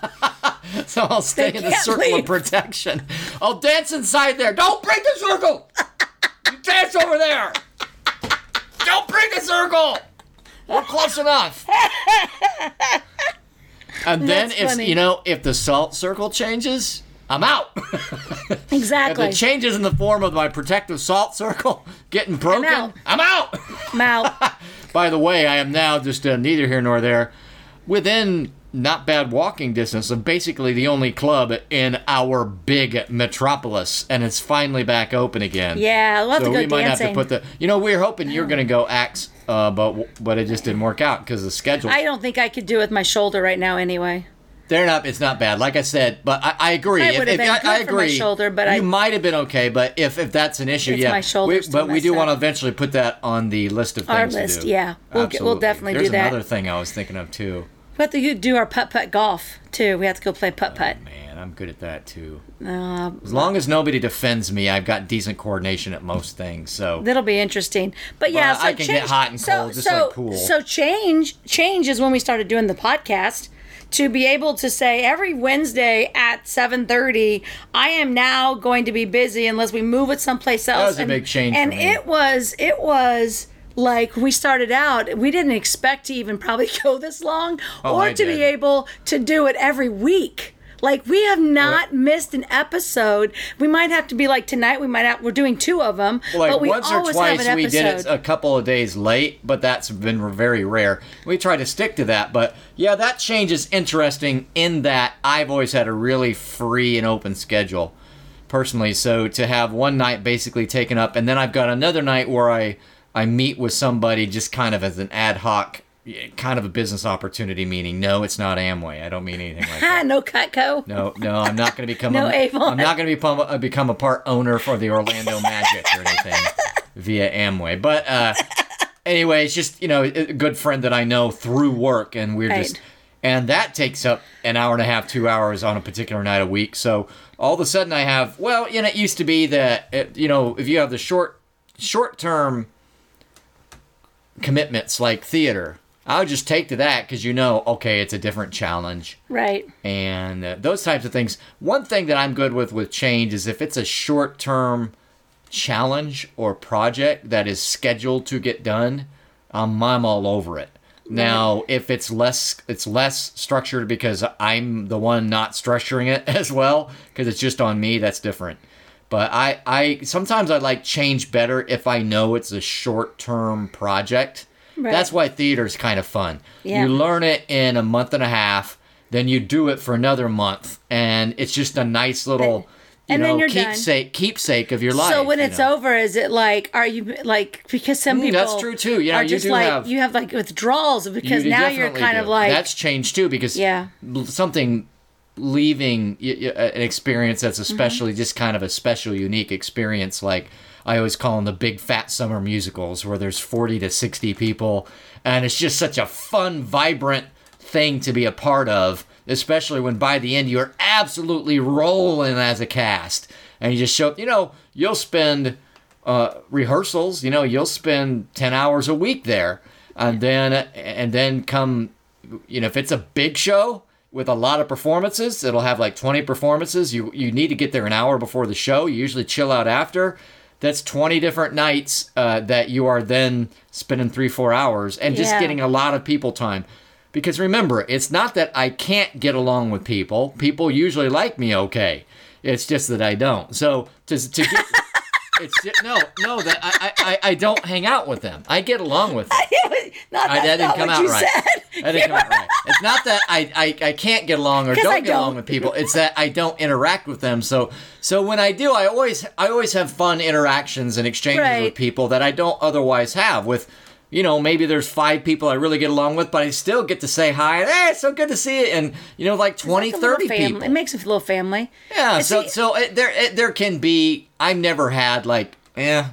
[SPEAKER 3] so I'll stay
[SPEAKER 2] They
[SPEAKER 3] in the circle
[SPEAKER 2] leave.
[SPEAKER 3] of protection. I'll dance inside there. Don't break the circle. you dance over there. Don't break the circle. We're close enough. And then
[SPEAKER 2] That's
[SPEAKER 3] if
[SPEAKER 2] funny.
[SPEAKER 3] you know if the salt circle changes, I'm out.
[SPEAKER 2] Exactly.
[SPEAKER 3] if it changes in the form of my protective salt circle getting broken,
[SPEAKER 2] out.
[SPEAKER 3] I'm out.
[SPEAKER 2] Mouth.
[SPEAKER 3] By the way, I am now just uh, neither here nor there, within not bad walking distance of basically the only club in our big metropolis, and it's finally back open again.
[SPEAKER 2] Yeah, we'll have
[SPEAKER 3] so
[SPEAKER 2] to go
[SPEAKER 3] we might have to put the. You know, we are hoping you're going to go axe, uh, but but it just didn't work out because the schedule.
[SPEAKER 2] I don't think I could do with my shoulder right now anyway.
[SPEAKER 3] They're not. It's not bad. Like I said, but I, I agree.
[SPEAKER 2] I would've
[SPEAKER 3] if-
[SPEAKER 2] been
[SPEAKER 3] I,
[SPEAKER 2] good
[SPEAKER 3] I
[SPEAKER 2] for my
[SPEAKER 3] agree.
[SPEAKER 2] shoulder, but
[SPEAKER 3] you might have been okay. But if if that's an issue, yeah.
[SPEAKER 2] my shoulder's
[SPEAKER 3] We- but we do want to eventually put that on the list of things. Our list,
[SPEAKER 2] yeah. We'll get- we'll definitely
[SPEAKER 3] There's
[SPEAKER 2] do that.
[SPEAKER 3] There's another thing I was thinking of too.
[SPEAKER 2] We have to do our putt putt golf too. We have to go play putt putt.
[SPEAKER 3] Man, I'm good at that too.
[SPEAKER 2] Uh,
[SPEAKER 3] As long as nobody defends me, I've got decent coordination at most things. So
[SPEAKER 2] That'll be interesting. But yeah,
[SPEAKER 3] Well,
[SPEAKER 2] so
[SPEAKER 3] I can get
[SPEAKER 2] change-
[SPEAKER 3] hot and
[SPEAKER 2] so-
[SPEAKER 3] cold just
[SPEAKER 2] so,
[SPEAKER 3] like pool.
[SPEAKER 2] So change change is when we started doing the podcast to be able to say every Wednesday at 7:30 I am now going to be busy unless we move it someplace else.
[SPEAKER 3] That was a
[SPEAKER 2] and,
[SPEAKER 3] big change
[SPEAKER 2] And it was it was like we started out, we didn't expect to even probably go this long
[SPEAKER 3] Oh,
[SPEAKER 2] or
[SPEAKER 3] I
[SPEAKER 2] to be able to do it every week. Like we have not missed an episode. We might have to be like tonight. We might have. We're doing two of them,
[SPEAKER 3] like
[SPEAKER 2] but we
[SPEAKER 3] once or twice we did it a couple of days late, but that's been very rare. We try to stick to that, but yeah, that change is interesting in that I've always had a really free and open schedule personally. So to have one night basically taken up, and then I've got another night where I I meet with somebody just kind of as an ad hoc. Kind of a business opportunity, meaning no, it's not Amway. I don't mean anything like that.
[SPEAKER 2] No Cutco.
[SPEAKER 3] No, no, I'm not going to become.
[SPEAKER 2] No
[SPEAKER 3] a,
[SPEAKER 2] Avon.
[SPEAKER 3] I'm not going to become a, become a part owner for the Orlando Magic or anything via Amway. But uh, anyway, it's just you know a good friend that I know through work, and we're just and that takes up an hour and a half, two hours on a particular night a week. So all of a sudden, I have well, you know, it used to be that it, you know if you have the short short term commitments like theater I'll just take to that because you know, okay, it's a different challenge
[SPEAKER 2] Right.
[SPEAKER 3] and uh, those types of things. One thing that I'm good with with change is if it's a short term challenge or project that is scheduled to get done, um, I'm all over it. Now, if it's less, it's less structured because I'm the one not structuring it as well because it's just on me. That's different. But I, I sometimes I like change better if I know it's a short term project.
[SPEAKER 2] Right.
[SPEAKER 3] That's why theater's kind of fun.
[SPEAKER 2] Yeah.
[SPEAKER 3] You learn it in a month and a half, then you do it for another month, and it's just a nice little, you
[SPEAKER 2] and then
[SPEAKER 3] know,
[SPEAKER 2] you're done.
[SPEAKER 3] keepsake keepsake of your life.
[SPEAKER 2] So when it's
[SPEAKER 3] know?
[SPEAKER 2] over, is it like are you like because some
[SPEAKER 3] Mm,
[SPEAKER 2] people
[SPEAKER 3] that's true, too. You know,
[SPEAKER 2] are
[SPEAKER 3] you
[SPEAKER 2] just like
[SPEAKER 3] have-
[SPEAKER 2] you have like withdrawals because
[SPEAKER 3] You
[SPEAKER 2] now you're kind
[SPEAKER 3] do.
[SPEAKER 2] of like
[SPEAKER 3] that's changed too because
[SPEAKER 2] Yeah.
[SPEAKER 3] something leaving an experience that's
[SPEAKER 2] Mm-hmm.
[SPEAKER 3] especially just kind of a special unique experience like I always call them the big fat summer musicals where there's 40 to 60 people and it's just such a fun vibrant thing to be a part of especially when by the end you're absolutely rolling as a cast and you just show you know you'll spend uh, rehearsals. You know, you'll spend ten hours a week there, and then and then come, you know, if it's a big show with a lot of performances, it'll have like twenty performances. You you need to get there an hour before the show. You usually chill out after. That's twenty different nights uh, that you are then spending three four hours and just
[SPEAKER 2] Yeah.
[SPEAKER 3] getting a lot of people time. Because remember, it's not that I can't get along with people. People usually like me okay. It's just that I don't. So to to get it's ju- no no that I, I I- I don't hang out with them. I get along with them.
[SPEAKER 2] not,
[SPEAKER 3] I,
[SPEAKER 2] that's
[SPEAKER 3] that didn't come out
[SPEAKER 2] you
[SPEAKER 3] right.
[SPEAKER 2] said.
[SPEAKER 3] That didn't come out right. It's not that I, I, I can't get along or don't
[SPEAKER 2] I
[SPEAKER 3] get along
[SPEAKER 2] don't.
[SPEAKER 3] with people. It's that I don't interact with them. So so when I do, I always I always have fun interactions and exchanges
[SPEAKER 2] Right.
[SPEAKER 3] with people that I don't otherwise have with. You know, maybe there's five people I really get along with, but I still get to say hi. And, hey, it's so good to see you. And, you know, like 20,
[SPEAKER 2] like
[SPEAKER 3] 30
[SPEAKER 2] family.
[SPEAKER 3] people.
[SPEAKER 2] It makes a little family.
[SPEAKER 3] Yeah, so so it, there it, there can be. I've never had like, eh.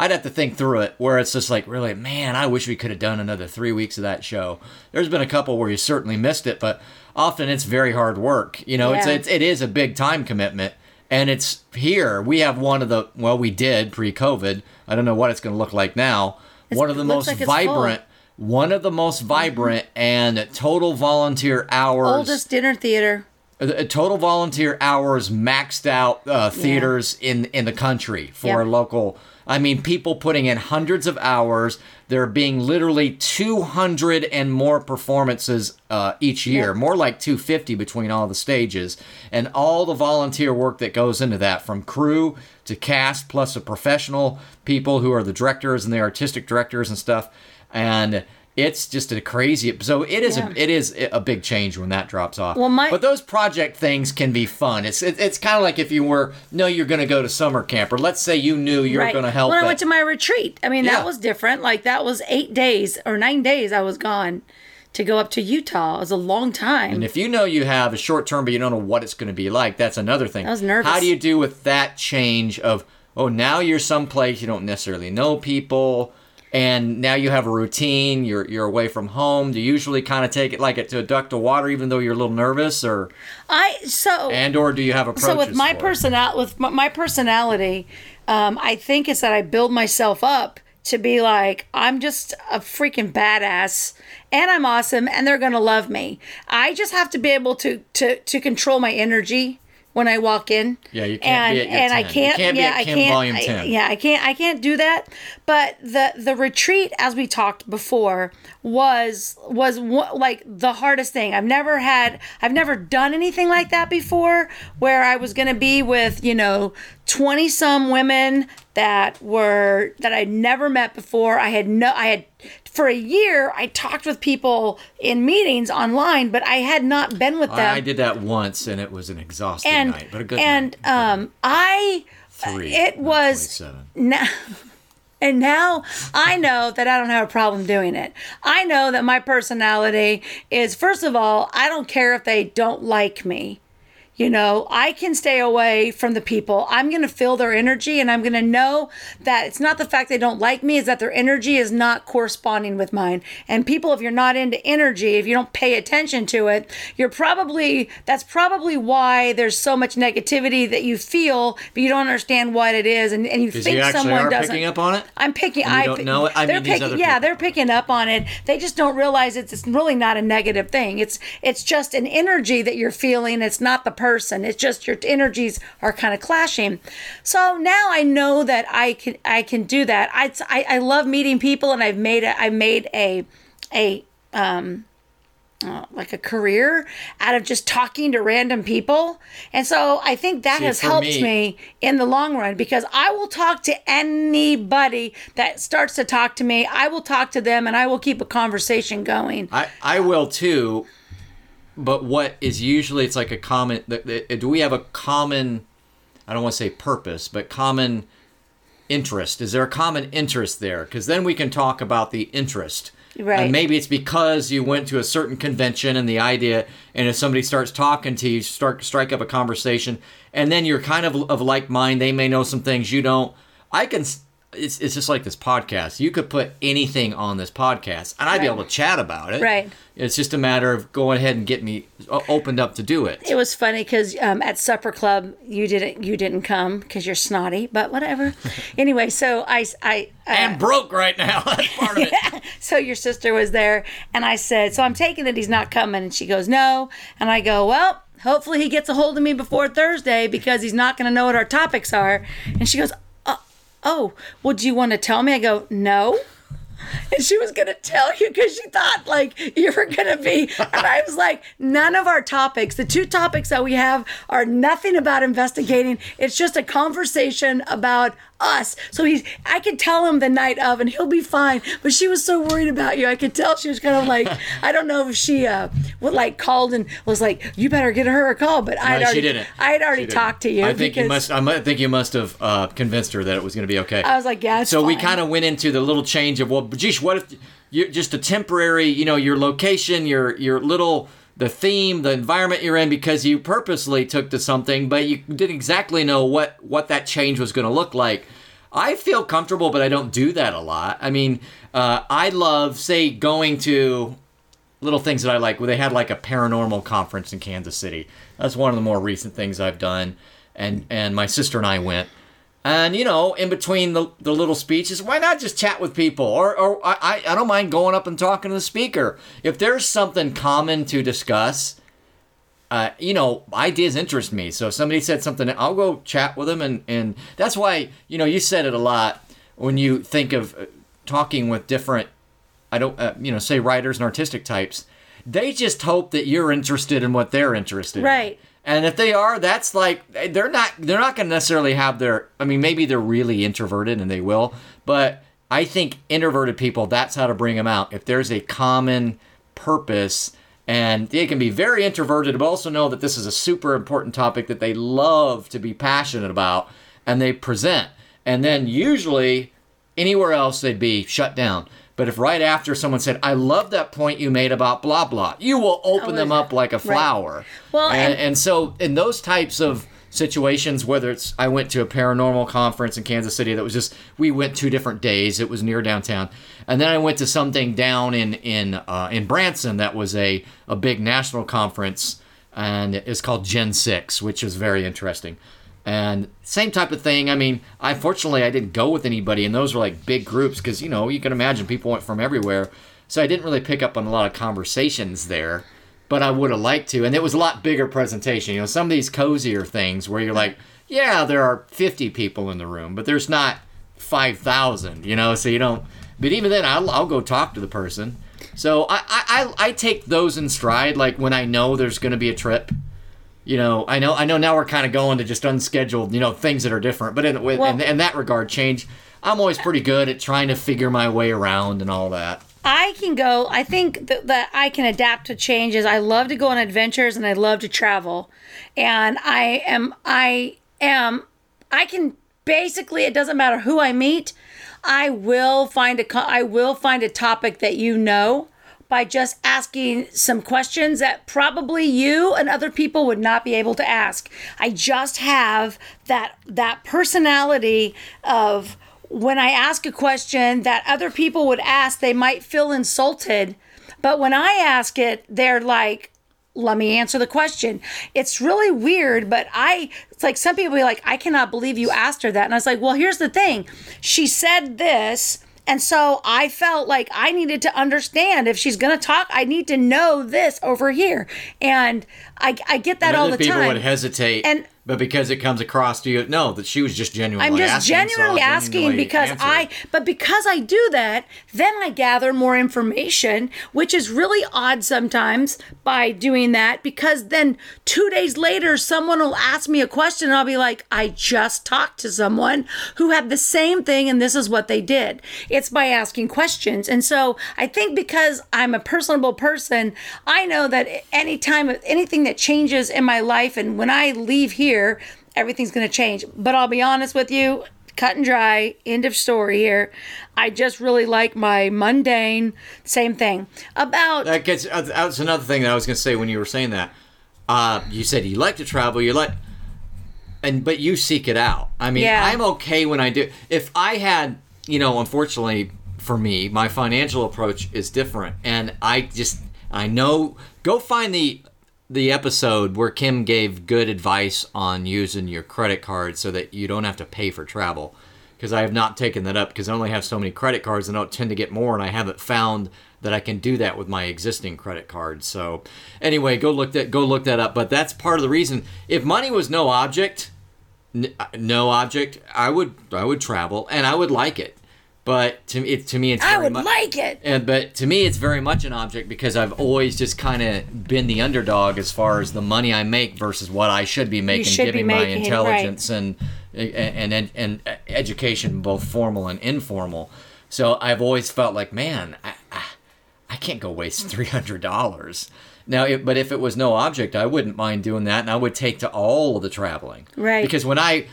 [SPEAKER 3] I'd have to think through it where it's just like, really, man, I wish we could have done another three weeks of that show. There's been a couple where you certainly missed it, but often it's very hard work. You know, it's, it's it is a big time commitment, and it's here. We have one of the well, we did pre-COVID. I don't know what it's going to look like now. One of the most
[SPEAKER 2] like. Mm-hmm.
[SPEAKER 3] vibrant. One of the most vibrant and total volunteer hours
[SPEAKER 2] Oldest dinner theater.
[SPEAKER 3] uh, total volunteer hours maxed out uh, theaters in in the country for
[SPEAKER 2] Yep.
[SPEAKER 3] local i mean people putting in hundreds of hours there being literally 200 and more performances uh, each year more like 250 between all the stages and all the volunteer work that goes into that from crew to cast plus the professional people who are the directors and the artistic directors and stuff and it's just a crazy so it is
[SPEAKER 2] Yeah.
[SPEAKER 3] a, it is a big change when that drops off
[SPEAKER 2] Well, my-
[SPEAKER 3] but those project things can be fun. It's it, it's kind of like if you were no, you're going to go to summer camp, or let's say you knew you were
[SPEAKER 2] right.
[SPEAKER 3] going to help.
[SPEAKER 2] When I went to my retreat, I mean
[SPEAKER 3] Yeah.
[SPEAKER 2] that was different. Like that was eight days or nine days I was gone to go up to Utah. is a long time.
[SPEAKER 3] and if you know you have a short term, but you don't know what it's going to be like, that's another thing.
[SPEAKER 2] I was nervous.
[SPEAKER 3] How do you do with that change of oh now you're someplace you don't necessarily know people. And now you have a routine. You're you're away from home. Do you usually kind of take it like it to a duck to water, even though you're a little nervous, or
[SPEAKER 2] I so
[SPEAKER 3] and or do you have approaches?
[SPEAKER 2] so with my personal with my, my personality um, i think it's that i build myself up to be like i'm just a freaking badass and i'm awesome and they're gonna love me i just have to be able to to to control my energy when I walk in.
[SPEAKER 3] Yeah, you can't
[SPEAKER 2] and,
[SPEAKER 3] be at
[SPEAKER 2] and I
[SPEAKER 3] 10. You
[SPEAKER 2] can't.
[SPEAKER 3] can't be
[SPEAKER 2] yeah,
[SPEAKER 3] at
[SPEAKER 2] I can't.
[SPEAKER 3] volume
[SPEAKER 2] I-
[SPEAKER 3] 10.
[SPEAKER 2] yeah, I can't. I can't do that. But the the retreat, as we talked before, was was like the hardest thing. I've never had. I've never done anything like that before, where I was going to be with you know twenty some women that were that I'd never met before. I had no. I had for a year. I talked with people in meetings online, but I had not been with them.
[SPEAKER 3] I did that once, and it was an exhausting
[SPEAKER 2] and
[SPEAKER 3] night, but a good
[SPEAKER 2] and
[SPEAKER 3] night.
[SPEAKER 2] um, I
[SPEAKER 3] Three,
[SPEAKER 2] it was now and now I know that I don't have a problem doing it. I know that my personality is first of all, I don't care if they don't like me. You know, I can stay away from the people. I'm going to feel their energy and I'm going to know that it's not the fact they don't like me, is that their energy is not corresponding with mine. And people, if you're not into energy, if you don't pay attention to it, you're probably, that's probably why there's so much negativity that you feel, but you don't understand what it is. And, and you think
[SPEAKER 3] you
[SPEAKER 2] someone
[SPEAKER 3] are
[SPEAKER 2] doesn't.
[SPEAKER 3] picking up on it.
[SPEAKER 2] I'm picking. I
[SPEAKER 3] don't know it? I
[SPEAKER 2] they're
[SPEAKER 3] mean these
[SPEAKER 2] picking.
[SPEAKER 3] other
[SPEAKER 2] yeah,
[SPEAKER 3] people.
[SPEAKER 2] they're picking up on it. They just don't realize it's, it's really not a negative thing. It's it's just an energy that you're feeling. It's not the person. It's just your energies are kind of clashing. So now I know that I can I can do that. I I, I love meeting people, and I've made a I made a a um uh, like a career out of just talking to random people. And so I think that
[SPEAKER 3] See,
[SPEAKER 2] has helped
[SPEAKER 3] me-
[SPEAKER 2] me in the long run because I will talk to anybody that starts to talk to me. I will talk to them and I will keep a conversation going.
[SPEAKER 3] I, I will too, but what is usually it's like a common. Do we have a common? I don't want to say purpose, but common interest. Is there a common interest there? Because then we can talk about the interest.
[SPEAKER 2] Right.
[SPEAKER 3] And maybe it's because you went to a certain convention and the idea, and if somebody starts talking to you, start strike up a conversation, and then you're kind of of like mind. They may know some things you don't. I can. It's, it's just like this podcast. You could put anything on this podcast, and I'd be able to chat about it.
[SPEAKER 2] Right.
[SPEAKER 3] It's just a matter of going ahead and getting me opened up to do it.
[SPEAKER 2] It was funny because um, at supper club you didn't you didn't come because you're snotty, but whatever. anyway, so I I uh,
[SPEAKER 3] I'm broke right now. That's part of it.
[SPEAKER 2] so your sister was there and i said so i'm taking that he's not coming and she goes no and i go well hopefully he gets a hold of me before thursday because he's not going to know what our topics are and she goes oh, well do you want to tell me? I go no. And she was gonna tell you because she thought like you were gonna be and i was like none of our topics. The two topics that we have are nothing about investigating. It's just a conversation about us so he's i could tell him the night of and he'll be fine but she was so worried about you i could tell she was kind of like i don't know if she uh would like called and was like you better get her a call but i'd
[SPEAKER 3] No,
[SPEAKER 2] already
[SPEAKER 3] she didn't.
[SPEAKER 2] i had already talked to you
[SPEAKER 3] I think you must. I think you must have uh, convinced her that it was going to be okay.
[SPEAKER 2] I was like, yeah,
[SPEAKER 3] so we kind of went into the little change of well, but geez, what if you're just a temporary, you know, your location, your your little the theme, the environment you're in, because you purposely took to something, but you didn't exactly know what what that change was going to look like. I feel comfortable, but I don't do that a lot. I mean, uh, I love, say, going to little things that I like. Where they had like a paranormal conference in Kansas City. That's one of the more recent things I've done, and and my sister and I went. And you know, in between the, the little speeches, why not just chat with people? Or, or I, I don't mind going up and talking to the speaker. If there's something common to discuss, uh, you know, ideas interest me. So if somebody said something, I'll go chat with them, and and that's why you know you said it a lot when you think of uh, talking with different, I don't, uh, you know, say writers and artistic types. They just hope that you're interested in what they're interested in.
[SPEAKER 2] Right.
[SPEAKER 3] And if they are, that's like they're not they're not going to necessarily have their I mean maybe they're really introverted and they will, but I think introverted people that's how to bring them out. If there's a common purpose and they can be very introverted but also know that this is a super important topic that they love to be passionate about and they present. And then usually anywhere else they'd be shut down. But if right after someone said, "I love that point you made about blah blah," you will open them up like a flower. Right.
[SPEAKER 2] Well,
[SPEAKER 3] and,
[SPEAKER 2] and-
[SPEAKER 3] and so in those types of situations, whether it's I went to a paranormal conference in Kansas City that was just we went two different days. It was near downtown, and then I went to something down in in uh, in Branson that was a a big national conference, and it's called Gen Six, which is very interesting. And same type of thing. I mean, I fortunately I didn't go with anybody, and those were like big groups because you know you can imagine people went from everywhere. So I didn't really pick up on a lot of conversations there, but I would have liked to. And it was a lot bigger presentation. You know, some of these cozier things where you're like, yeah, there are 50 people in the room, but there's not 5,000. You know, so you don't. But even then, I'll, I'll go talk to the person. So I, I, I take those in stride. Like when I know there's going to be a trip you know, I know, I know. Now we're kind of going to just unscheduled, you know, things that are different. But in, with,
[SPEAKER 2] Well-
[SPEAKER 3] in, in that regard, change. I'm always pretty good at trying to figure my way around and all that.
[SPEAKER 2] I can go. I think that, that I can adapt to changes. I love to go on adventures and I love to travel. And I am, I am, I can basically, it doesn't matter who I meet, I will find a, I will find a topic that you know, by just asking some questions that probably you and other people would not be able to ask. I just have that that personality of when I ask a question that other people would ask, they might feel insulted. But when I ask it, they're like, let me answer the question. It's really weird, but I, it's like some people be like, I cannot believe you asked her that. And I was like, well, here's the thing. She said this. And so I felt like I needed to understand if she's going to talk, I need to know this over here. And I, I get that
[SPEAKER 3] And
[SPEAKER 2] all the
[SPEAKER 3] people
[SPEAKER 2] time.
[SPEAKER 3] would hesitate,
[SPEAKER 2] And-
[SPEAKER 3] but because it comes across to you, no, that she was just genuinely
[SPEAKER 2] I'm just
[SPEAKER 3] asking, so
[SPEAKER 2] genuinely asking
[SPEAKER 3] genuinely
[SPEAKER 2] because
[SPEAKER 3] answer
[SPEAKER 2] I, but because I do that, then I gather more information, which is really odd sometimes by doing that because then two days later, someone will ask me a question and I'll be like, I just talked to someone who had the same thing and this is what they did. It's by asking questions. And so I think because I'm a personable person, I know that anytime anything that changes in my life and when I leave here, everything's going to change. But I'll be honest with you, cut and dry, end of story here. I just really like my mundane, same thing. About
[SPEAKER 3] That gets uh, that's another thing that I was going to say when you were saying that. Uh, you said you like to travel, you like, and but you seek it out. I mean,
[SPEAKER 2] Yeah.
[SPEAKER 3] I'm okay when I do. If I had, you know, unfortunately for me, my financial approach is different, and I just I know go find the the episode where Kim gave good advice on using your credit card so that you don't have to pay for travel. Because I have not taken that up because I only have so many credit cards and I don't tend to get more, and I haven't found that I can do that with my existing credit cards. So, anyway, go look that go look that up. But that's part of the reason. If money was no object, n- uh, no object, I would I would travel and I would like it. But to me, it, to me, it's
[SPEAKER 2] I would
[SPEAKER 3] mu-
[SPEAKER 2] like it.
[SPEAKER 3] and but to me, it's very much an object because I've always just kind of been the underdog as far as the money I make versus what I should be making,
[SPEAKER 2] should be
[SPEAKER 3] given
[SPEAKER 2] making,
[SPEAKER 3] my intelligence and, and and and education, both formal and informal. So I've always felt like, man, I, I, I can't go waste hmm. three hundred dollars. Now, if, but if it was no object, I wouldn't mind doing that, and I would take to all of the traveling.
[SPEAKER 2] Right.
[SPEAKER 3] Because when I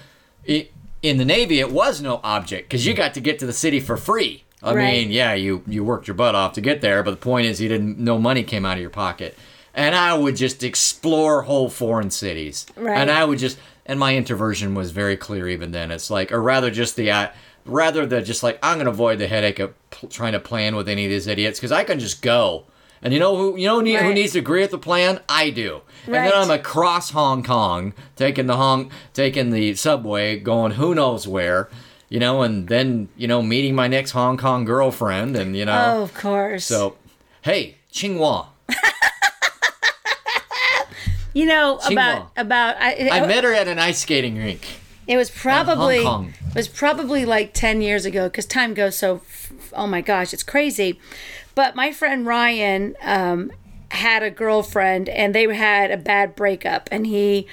[SPEAKER 3] i in the Navy, it was no object because you got to get to the city for free. I
[SPEAKER 2] Right.
[SPEAKER 3] mean, yeah, you you worked your butt off to get there, but the point is, you didn't. No money came out of your pocket, and I would just explore whole foreign cities,
[SPEAKER 2] Right.
[SPEAKER 3] and I would just. And my introversion was very clear even then. It's like, or rather, just the. Uh, rather than just like I'm gonna avoid the headache of pl- trying to plan with any of these idiots because I can just go. And you know who you know who
[SPEAKER 2] Right.
[SPEAKER 3] needs to agree with the plan? I do.
[SPEAKER 2] Right.
[SPEAKER 3] And then I'm across Hong Kong, taking the Hong, taking the subway, going who knows where, you know, and then you know meeting my next Hong Kong girlfriend, and you know,
[SPEAKER 2] Oh, of course.
[SPEAKER 3] so hey, Tsinghua,
[SPEAKER 2] you know
[SPEAKER 3] Qinghua.
[SPEAKER 2] about about I,
[SPEAKER 3] I met her at an ice skating rink.
[SPEAKER 2] It was probably it was probably like 10 years ago because time goes so f- oh my gosh it's crazy but my friend Ryan um, had a girlfriend and they had a bad breakup. And he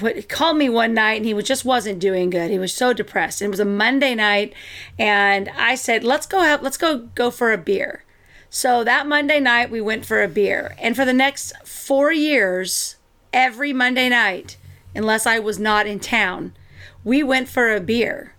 [SPEAKER 2] would called me one night and he was just wasn't doing good. He was so depressed. It was a Monday night and I said let's go have let's go go for a beer. So that Monday night we went for a beer. And for the next 4 years every Monday night unless I was not in town we went for a beer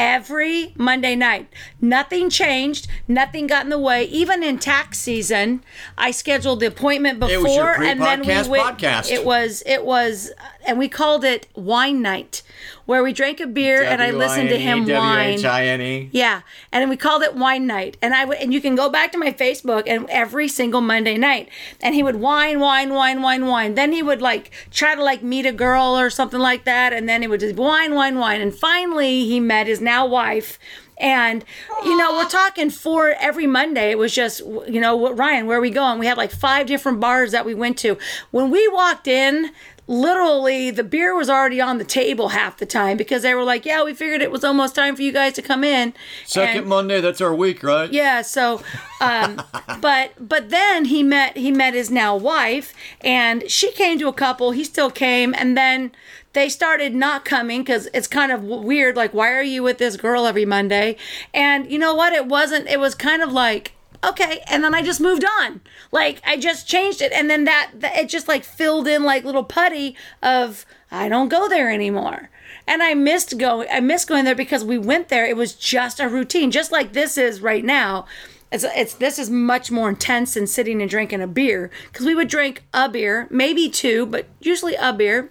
[SPEAKER 2] every Monday night. Nothing changed. Nothing got in the way. Even in tax season, I scheduled the appointment before,
[SPEAKER 3] It was your
[SPEAKER 2] and then we went.
[SPEAKER 3] podcast.
[SPEAKER 2] It was. It was, and we called it wine night, where we drank a beer and I listened to him whine.
[SPEAKER 3] W-I-N-E.
[SPEAKER 2] Yeah, and we called it wine night, and I would, and you can go back to my Facebook and every single Monday night, and he would whine, whine, whine, whine, whine. Then he would like try to like meet a girl or something like that, and then he would just whine, whine, whine, and finally he met his now wife. And you know we're talking for every Monday. It was just you know Ryan, where are we going? We had like five different bars that we went to. When we walked in, literally the beer was already on the table half the time because they were like, "Yeah, we figured it was almost time for you guys to come in."
[SPEAKER 3] Second
[SPEAKER 2] And-
[SPEAKER 3] Monday, that's our week, right?
[SPEAKER 2] yeah so um but but then he met he met his now wife and she came to a couple he still came and then they started not coming because it's kind of weird like why are you with this girl every monday and you know what it wasn't it was kind of like okay and then i just moved on like i just changed it and then that, that it just like filled in like little putty of i don't go there anymore and I missed going. I missed going there because we went there. It was just a routine, just like this is right now. It's, it's this is much more intense than sitting and drinking a beer because we would drink a beer, maybe two, but usually a beer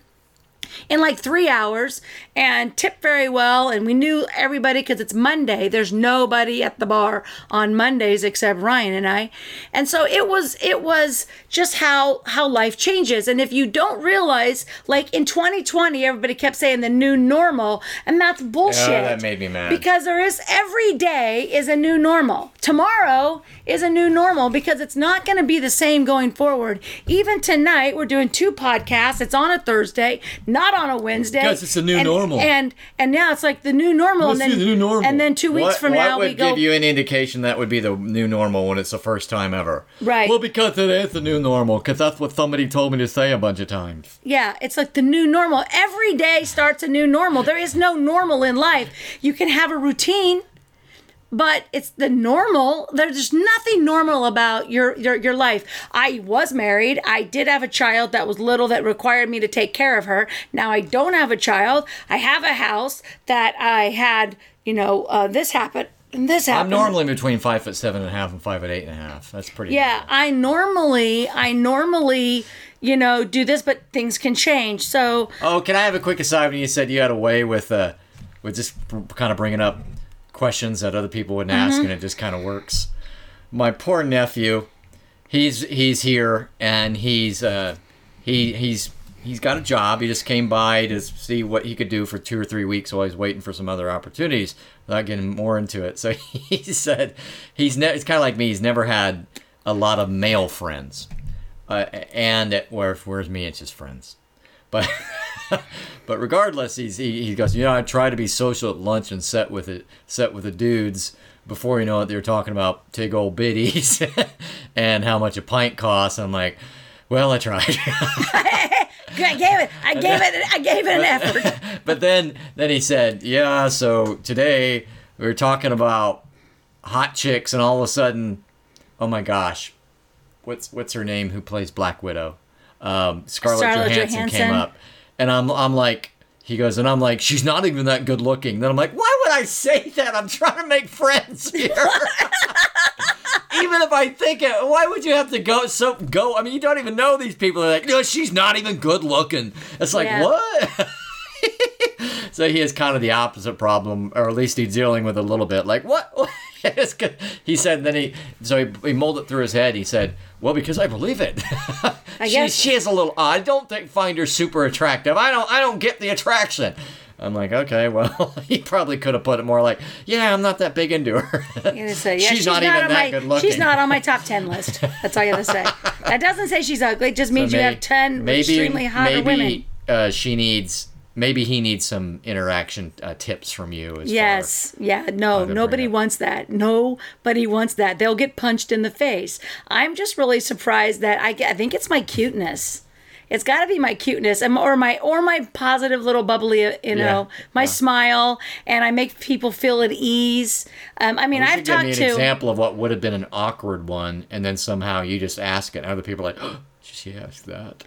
[SPEAKER 2] in like three hours and tipped very well. And we knew everybody because it's Monday. There's nobody at the bar on Mondays except Ryan and I. And so it was it was just how how life changes. And if you don't realize, like in 2020, everybody kept saying the new normal, and that's oh, bullshit.
[SPEAKER 3] Yeah, that made me mad.
[SPEAKER 2] Because there is every day is a new normal. Tomorrow is a new normal because it's not going to be the same going forward. Even tonight, we're doing two podcasts. It's on a Thursday, not on a Wednesday.
[SPEAKER 3] Because it's the new
[SPEAKER 2] and,
[SPEAKER 3] normal.
[SPEAKER 2] And and now it's like the new normal.
[SPEAKER 3] Must
[SPEAKER 2] and
[SPEAKER 3] be
[SPEAKER 2] then
[SPEAKER 3] the new normal.
[SPEAKER 2] And then two weeks
[SPEAKER 3] what,
[SPEAKER 2] from
[SPEAKER 3] what
[SPEAKER 2] now,
[SPEAKER 3] would
[SPEAKER 2] we go.
[SPEAKER 3] give you any indication that would be the new normal when it's the first time ever?
[SPEAKER 2] Right.
[SPEAKER 3] Well, because it is the new normal, because that's what somebody told me to say a bunch of times.
[SPEAKER 2] Yeah, it's like the new normal. Every day starts a new normal. There is no normal in life. You can have a routine, but it's the normal. There's nothing normal about your, your your life. I was married. I did have a child that was little that required me to take care of her. Now I don't have a child. I have a house that I had. You know, uh, this happened. And this happened.
[SPEAKER 3] I'm normally between five foot seven and a half and five foot eight and a half. That's pretty.
[SPEAKER 2] Yeah, I normally, I normally, you know, do this, but things can change. So
[SPEAKER 3] Oh, can I have a quick aside? When you said you had a way with uh, with just kind of bringing up questions that other people wouldn't ask,
[SPEAKER 2] Mm-hmm.
[SPEAKER 3] and it just kind of works. My poor nephew, he's he's here and he's uh, he he's he's got a job. He just came by to see what he could do for two or three weeks while he's waiting for some other opportunities. Without getting more into it, so he said he's ne- it's kind of like me. He's never had a lot of male friends, uh, and where whereas me, it's just friends. But but regardless, he's, he he goes. You know, I try to be social at lunch and set with it, set with the dudes. Before you know it, they're talking about tig old biddies and how much a pint costs. I'm like, well, I tried.
[SPEAKER 2] I gave it, I gave it, I gave it an effort.
[SPEAKER 3] but then then he said, yeah. So today we were talking about hot chicks, and all of a sudden, oh my gosh, what's what's her name? Who plays Black Widow? Um, Scarlett,
[SPEAKER 2] Scarlett
[SPEAKER 3] Johansson, came up, and I'm I'm like. He goes, and I'm like, she's not even that good looking. Then I'm like, why would I say that? I'm trying to make friends here. even if I think it, why would you have to go? So go. I mean, you don't even know these people. They're like, no, she's not even good looking. It's like
[SPEAKER 2] Yeah.
[SPEAKER 3] what? so he has kind of the opposite problem, or at least he's dealing with a little bit. Like what? He said. Then he so he, he molded it through his head. He said, "Well, because I believe it." I she,
[SPEAKER 2] guess-
[SPEAKER 3] she is a little odd. I don't think find her super attractive. I don't. I don't get the attraction. I'm like, okay, well, he probably could have put it more like, yeah, I'm not that big into her.
[SPEAKER 2] You say, yeah,
[SPEAKER 3] she's, not, even
[SPEAKER 2] on
[SPEAKER 3] that
[SPEAKER 2] my,
[SPEAKER 3] good looking.
[SPEAKER 2] She's not on my top ten list. That's all you gotta say. That doesn't say she's ugly. It just means you
[SPEAKER 3] May-
[SPEAKER 2] have ten
[SPEAKER 3] maybe,
[SPEAKER 2] extremely hot
[SPEAKER 3] maybe,
[SPEAKER 2] women.
[SPEAKER 3] Uh, she needs. Maybe he needs some interaction uh, tips from you. As
[SPEAKER 2] Yes, yeah, no, nobody wants that. Nobody wants that. They'll get punched in the face. I'm just really surprised that I, I think it's my cuteness. It's got to be my cuteness, or my or my positive little bubbly, you know, my smile, and I make people feel at ease. Um, I mean, I've
[SPEAKER 3] give me
[SPEAKER 2] talked
[SPEAKER 3] an
[SPEAKER 2] to
[SPEAKER 3] example of what would have been an awkward one, and then somehow you just ask it, and other people are like, oh, she asked that.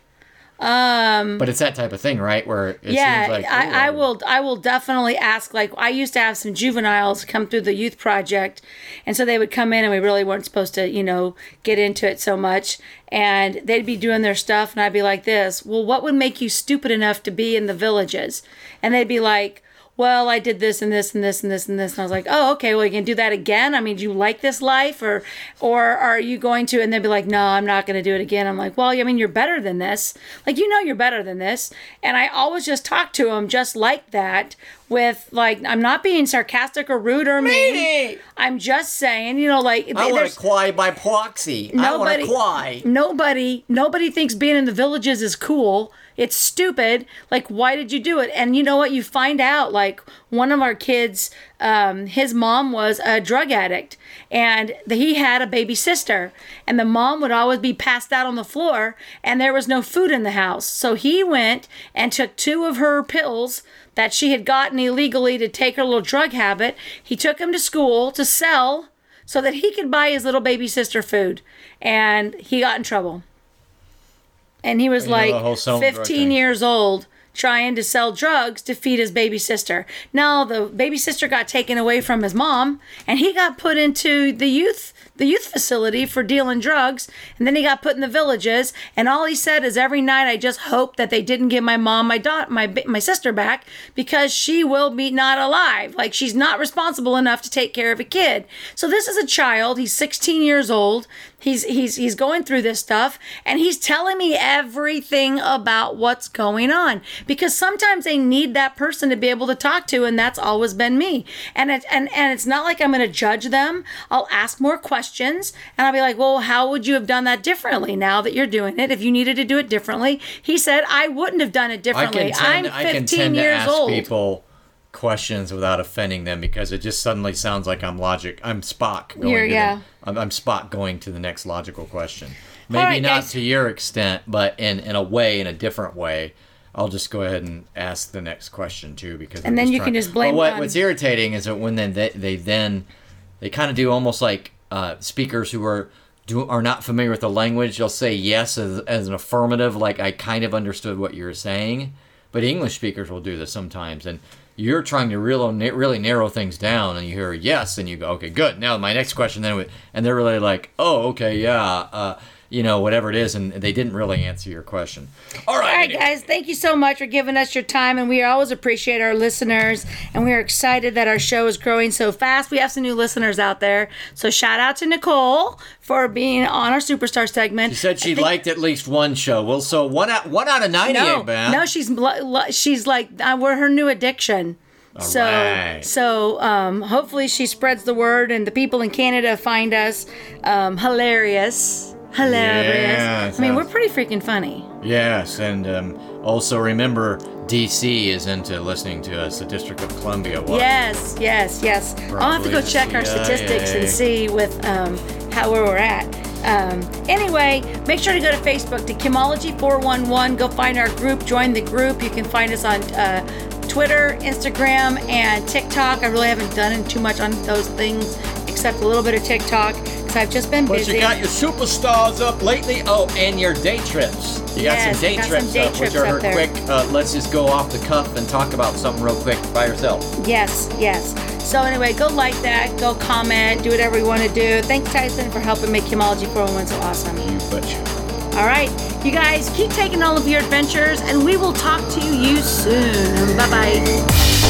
[SPEAKER 3] Um, but it's that type of thing, right? Where it
[SPEAKER 2] yeah,
[SPEAKER 3] seems like
[SPEAKER 2] I, I will. I will definitely ask. Like I used to have some juveniles come through the youth project, and so they would come in, and we really weren't supposed to, you know, get into it so much. And they'd be doing their stuff, and I'd be like, "This. Well, what would make you stupid enough to be in the villages?" And they'd be like. Well, I did this and this and this and this and this, and I was like, "Oh, okay. Well, you can do that again. I mean, do you like this life, or, or are you going to?" And they'd be like, "No, I'm not going to do it again." I'm like, "Well, I mean, you're better than this. Like, you know, you're better than this." And I always just talk to them just like that, with like, I'm not being sarcastic or rude or mean.
[SPEAKER 3] Meanie!
[SPEAKER 2] I'm just saying, you know, like
[SPEAKER 3] I want to cry by proxy. I want to cry.
[SPEAKER 2] Nobody, nobody thinks being in the villages is cool. It's stupid. Like, why did you do it? And you know what? You find out, like, one of our kids, um, his mom was a drug addict, and he had a baby sister, and the mom would always be passed out on the floor, and there was no food in the house. So he went and took two of her pills that she had gotten illegally to take her little drug habit. He took them to school to sell so that he could buy his little baby sister food. And he got in trouble. And he was
[SPEAKER 3] You
[SPEAKER 2] like
[SPEAKER 3] the whole selling drug
[SPEAKER 2] 15 years old trying to sell drugs to feed his baby sister. Now the baby sister got taken away from his mom and he got put into the youth the youth facility for dealing drugs and then he got put in the villages and all he said is every night I just hope that they didn't give my mom my dot my my sister back because she will be not alive like she's not responsible enough to take care of a kid. So this is a child, he's 16 years old. He's he's he's going through this stuff and he's telling me everything about what's going on because sometimes they need that person to be able to talk to and that's always been me. And it, and and it's not like I'm going to judge them. I'll ask more questions and I'll be like, "Well, how would you have done that differently now that you're doing it? If you needed to do it differently?" He said, "I wouldn't have done it differently.
[SPEAKER 3] tend,
[SPEAKER 2] I'm
[SPEAKER 3] I can
[SPEAKER 2] 15
[SPEAKER 3] tend to
[SPEAKER 2] years
[SPEAKER 3] ask
[SPEAKER 2] old."
[SPEAKER 3] people questions without offending them because it just suddenly sounds like I'm logic. I'm Spock. Going
[SPEAKER 2] You're-
[SPEAKER 3] to
[SPEAKER 2] yeah.
[SPEAKER 3] The, I'm, I'm Spock going to the next logical question. Maybe
[SPEAKER 2] right,
[SPEAKER 3] not
[SPEAKER 2] guys.
[SPEAKER 3] to your extent, but in in a way, in a different way. I'll just go ahead and ask the next question too, because
[SPEAKER 2] And then you
[SPEAKER 3] trying-
[SPEAKER 2] can just blame
[SPEAKER 3] But what, what's irritating is that when then they, they then they kind of do almost like uh, speakers who are do are not familiar with the language. They'll say yes as, as an affirmative, like I kind of understood what you were saying. But English speakers will do this sometimes, and you're trying to really really narrow things down, and you hear yes, and you go okay, good. Now my next question then, and they're really like, oh okay, yeah. Uh, you know, whatever it is, and they didn't really answer your question. All right,
[SPEAKER 2] All right, guys, thank you so much for giving us your time, and we always appreciate our listeners, and we are excited that our show is growing so fast. We have some new listeners out there, so shout out to Nicole for being on our superstar segment.
[SPEAKER 3] She said she
[SPEAKER 2] think-
[SPEAKER 3] liked at least one show. Well, so one out one out of ninety
[SPEAKER 2] no,
[SPEAKER 3] ain't bad.
[SPEAKER 2] no, she's she's like uh, we're her new addiction. so
[SPEAKER 3] right.
[SPEAKER 2] so um, hopefully she spreads the word, and the people in Canada find us um, hilarious. Hilarious.
[SPEAKER 3] Yeah,
[SPEAKER 2] I mean, we're pretty freaking funny.
[SPEAKER 3] Yes, and um, also remember, DC is into listening to us. The District of Columbia.
[SPEAKER 2] Yes, yes, yes. I'll have to go check our statistics and see with um, how where we're at. Um, anyway, make sure to go to Facebook to Kimology411. Go find our group, join the group. You can find us on uh, Twitter, Instagram, and TikTok. I really haven't done too much on those things except a little bit of TikTok because I've just been
[SPEAKER 3] But
[SPEAKER 2] busy.
[SPEAKER 3] But you got your superstars up lately. Oh, and your day trips. You got
[SPEAKER 2] Yes,
[SPEAKER 3] some day
[SPEAKER 2] got some
[SPEAKER 3] trips
[SPEAKER 2] day
[SPEAKER 3] up,
[SPEAKER 2] trips
[SPEAKER 3] which are quick. Uh, let's just go off the cuff and talk about something real quick by yourself.
[SPEAKER 2] Yes, yes. So anyway, go like that, go comment, do whatever you want to do. Thanks, Tyson, for helping make Kimology 411 so awesome.
[SPEAKER 3] You betcha.
[SPEAKER 2] All right, you guys keep taking all of your adventures, and we will talk to you soon. Bye bye.